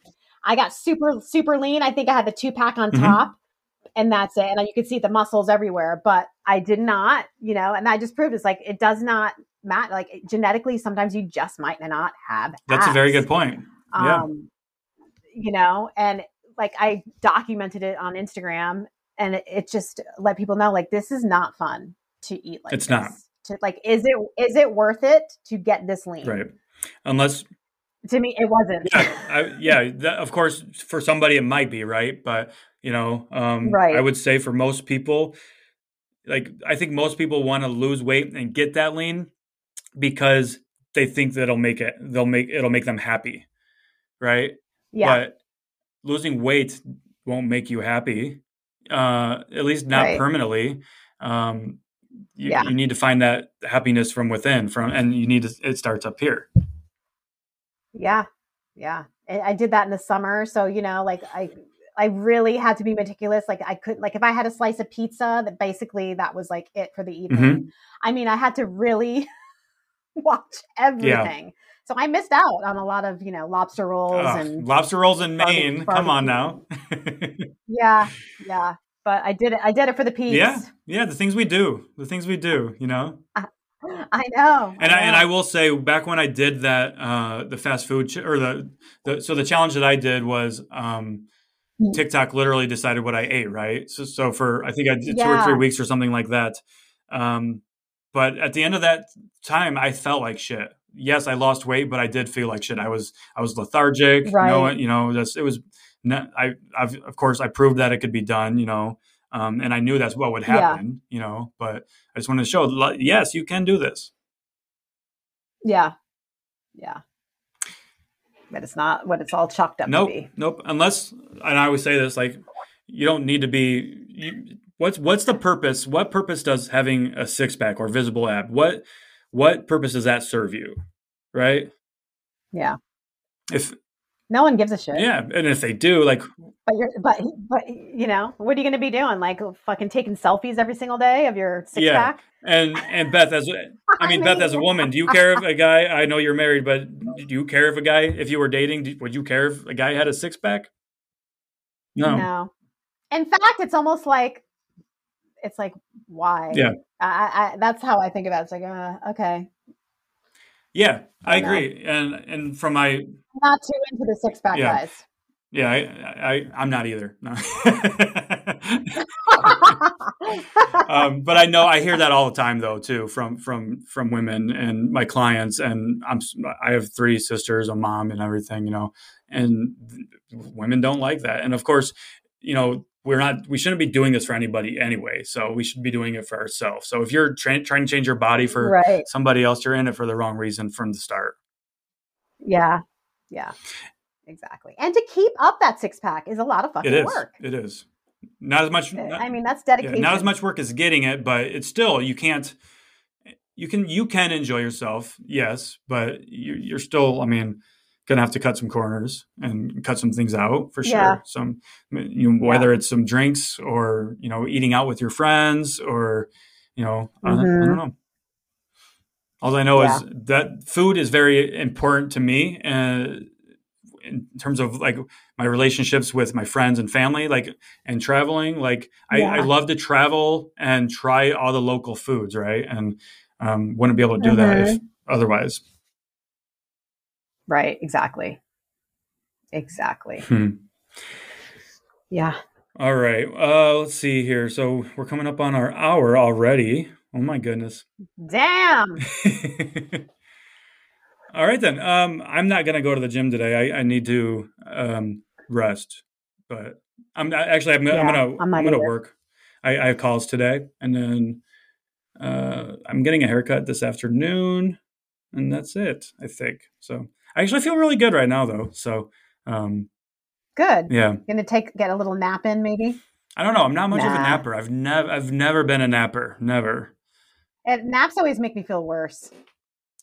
I got super super lean. I think I had the two pack on
Mhm.
top, and that's it. And you could see the muscles everywhere, but I did not, you know. And I just proved it's like it does not matter. Like genetically, sometimes you just might not have.
That's a very good point. Yeah.
Um, you know, and like I documented it on Instagram, and it, it just let people know like this is not fun to eat like
It's
this.
not.
To like, is it is it worth it to get this lean?
Right. Unless
To me, it wasn't.
yeah, I, yeah. That, of course, for somebody it might be right, but you know, um,
Right.
I would say for most people, like I think most people want to lose weight and get that lean because they think that it'll make it. They'll make it'll make them happy, right?
Yeah.
But losing weight won't make you happy, uh, at least not
Right.
permanently. Um, you,
Yeah.
you need to find that happiness from within, from, and you need to. It starts up here.
Yeah, yeah. I, I did that in the summer, so you know, like I, I really had to be meticulous. Like I could, like if I had a slice of pizza, that basically that was like it for the evening.
Mhm.
I mean, I had to really watch everything. So I missed out on a lot of, you know, lobster rolls and
lobster rolls in Maine. Come on now.
yeah, yeah. But I did it. I did it for the peace.
yeah, yeah. The things we do, the things we do. You know.
I know.
And I, and
know.
I will say, back when I did that, uh, the fast food ch- or the, the so the challenge that I did was um,
Mm.
TikTok literally decided what I ate, right? So so for I think I did two or three weeks or something like that. Um, but at the end of that time, I felt like shit. Yes, I lost weight, but I did feel like shit. I was I was lethargic.
Right.
No, you know, that's it was. I I've, of course I proved that it could be done. You know. Um, and I knew that's what would
Yeah.
happen, you know, but I just wanted to show, yes, you can do this.
Yeah. Yeah. But it's not what it's all chalked up
Nope,
to be.
nope. Unless, and I always say this, like, you don't need to be. You, what's what's the purpose? What purpose does having a six pack or visible ab? What what purpose does that serve you? Right?
Yeah.
If
No one gives a shit.
yeah, and if they do, like,
But you're but but you know, what are you gonna be doing? Like fucking taking selfies every single day of your six
Yeah.
pack?
and and Beth, as I mean, Beth, as a woman, do you care if a guy? I know you're married, but do you care if a guy, if you were dating, do- would you care if a guy had a six pack? No.
No. In fact, it's almost like it's like why?
Yeah.
I, I that's how I think about it. It's like, uh, okay.
Yeah, I
I know.
agree, and and from my
Not too into the six pack
Yeah.
guys.
yeah, I, I I'm not either. No. um, but I know I hear that all the time though too from from from women and my clients and I'm I have three sisters, a mom, and everything, you know, and women don't like that. And of course, you know, we're not we shouldn't be doing this for anybody anyway. So we should be doing it for ourselves. So if you're tra- trying to change your body for
right.
somebody else, you're in it for the wrong reason from the start.
Yeah. Yeah. Exactly. And to keep up that six pack is a lot of fucking
It is.
work.
It is not as much.
Eh, I mean, that's
yeah,
dedication.
not as much work as getting it, but it's still you can't. You can you can enjoy yourself, yes, but you, you're still. I mean, gonna have to cut some corners and cut some things out for sure.
Yeah.
Some you know, whether it's some drinks or you know eating out with your friends or you know I, don't, I don't mm-hmm. know. All I know
Yeah.
is that food is very important to me, and in terms of like my relationships with my friends and family, like and traveling. Like I, I love to travel and try all the local foods, right? And um, wouldn't be able to do that if mm-hmm. otherwise.
Right. Exactly. Exactly.
Hmm.
Yeah.
All right. Uh, let's see here. So we're coming up on our hour already. Oh my goodness.
Damn.
All right then. Um, I'm not gonna go to the gym today. I, I need to um, rest, but I'm I- actually I'm, gonna- I'm gonna
I'm
I'm gonna work. I, I have calls today, and then uh, I'm getting a haircut this afternoon, and that's it. I think so. I actually feel really good right now, though. So um,
Good.
yeah,
Gonna take get a little nap in, maybe.
I don't know. I'm not much of a napper. I've never I've never been a napper. Never.
And naps always make me feel worse.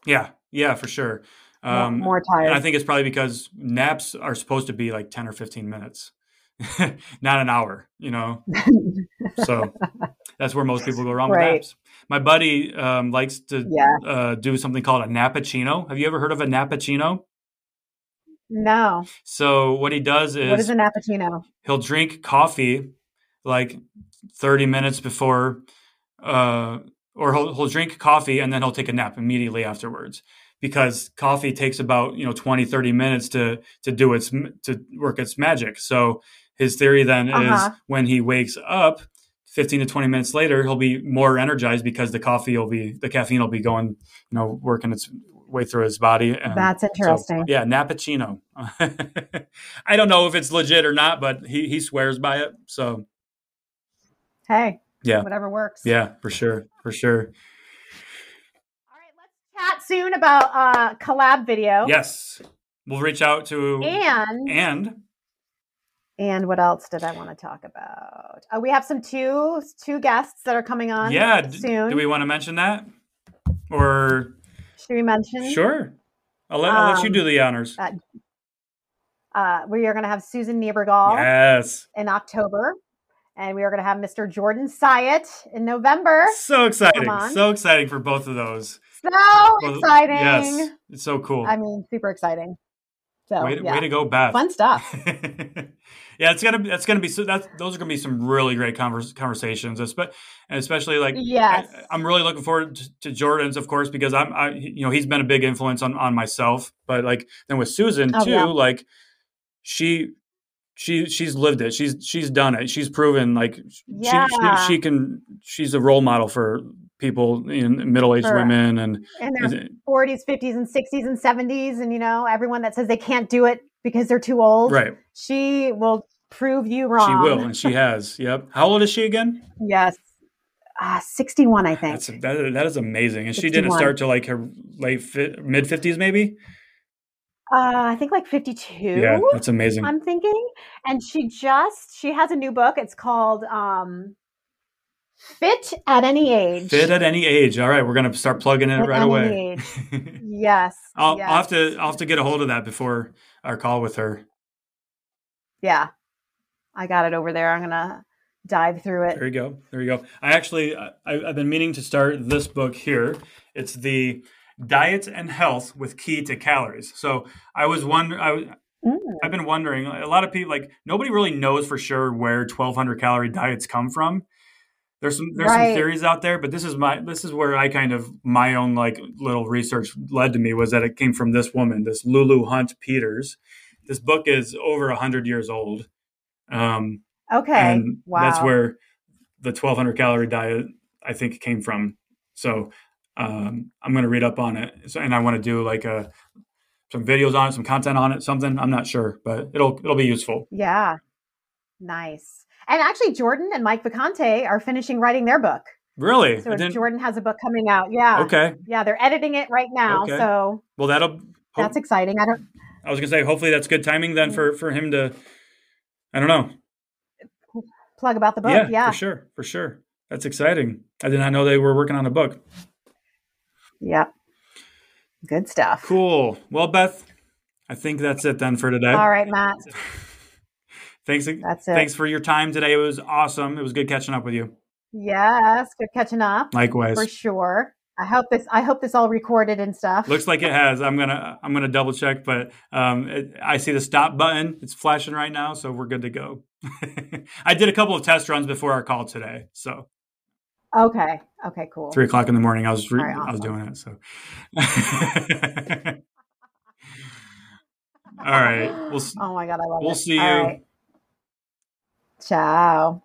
Yeah, yeah, for sure.
More-
Um,
more tired.
I think it's probably because naps are supposed to be like 10 or 15 minutes, not an hour, you know? So that's where most people go wrong with naps. My buddy um, likes to
yeah.
uh, do something called a nappuccino. Have you ever heard of a nappuccino?
No.
So what he does is,
what is a nappuccino?
he'll drink coffee like 30 minutes before, uh, or he'll, he'll drink coffee and then he'll take a nap immediately afterwards because coffee takes about you know 20 30 minutes to to do its to work its magic so his theory then
Uh-huh.
is when he wakes up 15 to 20 minutes later he'll be more energized because the coffee will be the caffeine will be going you know working its way through his body and
That's
so,
interesting.
yeah nappuccino i don't know if it's legit or not but he he swears by it so
Hey.
Yeah.
Whatever works.
yeah for sure for sure
All right. Let's chat soon about uh collab video.
yes we'll reach out to
And
and
and what else did I want to talk about? Oh, we have some two two guests that are coming on.
yeah
soon.
do we want to mention that or
Should we mention?
sure I'll let, I'll let you
Um,
do the honors.
uh, Uh, we are going to have Susan Niebergall
yes.
in October, and we are going to have Mr. Jordan Syatt in November.
So exciting. So exciting for both of those.
So
Well,
exciting!
Yes. It's so cool.
I mean, super exciting. So
way, to,
yeah.
way to go, Beth.
fun stuff.
yeah, it's gonna be that's gonna be so that's those are gonna be some really great convers, conversations, espe- and especially like
Yes.
I, am really looking forward to, to Jordan's, of course, because I'm I, you know he's been a big influence on on myself, but like then with Susan
Oh,
too,
yeah.
like she she she's lived it, she's she's done it, she's proven like
Yeah.
she, she she can she's a role model for people in middle aged
For-
women and
in their 40s, 50s, and 60s and 70s, and you know everyone that says they can't do it because they're too old.
right
She will prove you wrong.
she will and she has yep how old is she again
Yes. Uh, 61, I think.
That's that, that is amazing, and she didn't start till like her late fi- mid fifties, maybe.
uh, I think like 52.
Yeah, that's amazing.
I'm thinking. And she just she has a new book. It's called um Fit at Any Age.
Fit at any age. All right, we're gonna start plugging it
At
right away.
Yes.
I'll,
yes.
I'll have to I'll have to get a hold of that before our call with her.
Yeah. I got it over there. I'm gonna dive through it.
There you go. There you go. I actually I, I've been meaning to start this book here. It's the Diet and Health with Key to Calories. So I was wondering. I was,
Mm.
I've been wondering. A lot of people like nobody really knows for sure where 1,200 calorie diets come from. There's some there's
Right.
some theories out there, but this is my this is where I kind of my own like little research led to me was that it came from this woman, this Lulu Hunt Peters. This book is over hundred years old, um,
Okay.
and
wow.
that's where the 1,200 calorie diet I think came from. So um, I'm going to read up on it, so, and I want to do like a some videos on it, some content on it, something. I'm not sure, but it'll it'll be useful.
Yeah. Nice. And actually Jordan and Mike Vacanti are finishing writing their book.
Really?
So
didn't-
Jordan has a book coming out. Yeah.
okay.
Yeah, they're editing it right now.
Okay.
So
Well, that'll.
that's exciting. I don't
I was gonna say, hopefully that's good timing then mm. for for him to. I don't know.
plug about the book.
yeah,
Yeah.
for sure, for sure. That's exciting. I did not know they were working on a book.
Yep. Good stuff.
Cool. Well, Beth, I think that's it then for today.
All right, Matt.
Thanks.
That's it.
Thanks for your time today. It was awesome. It was good catching up with you.
Yes, good catching up
Likewise.
for sure. I hope this. I hope this all recorded and stuff.
Looks like it has. I'm gonna I'm gonna double check, but um, it, I see the stop button. It's flashing right now, so we're good to go. I did a couple of test runs before our call today, so
Okay. Okay. Cool.
three o'clock in the morning. I was re-
right,
I was doing it. So, all right. We'll
oh my god, I love
we'll
it.
see
All
you.
right. Tchau.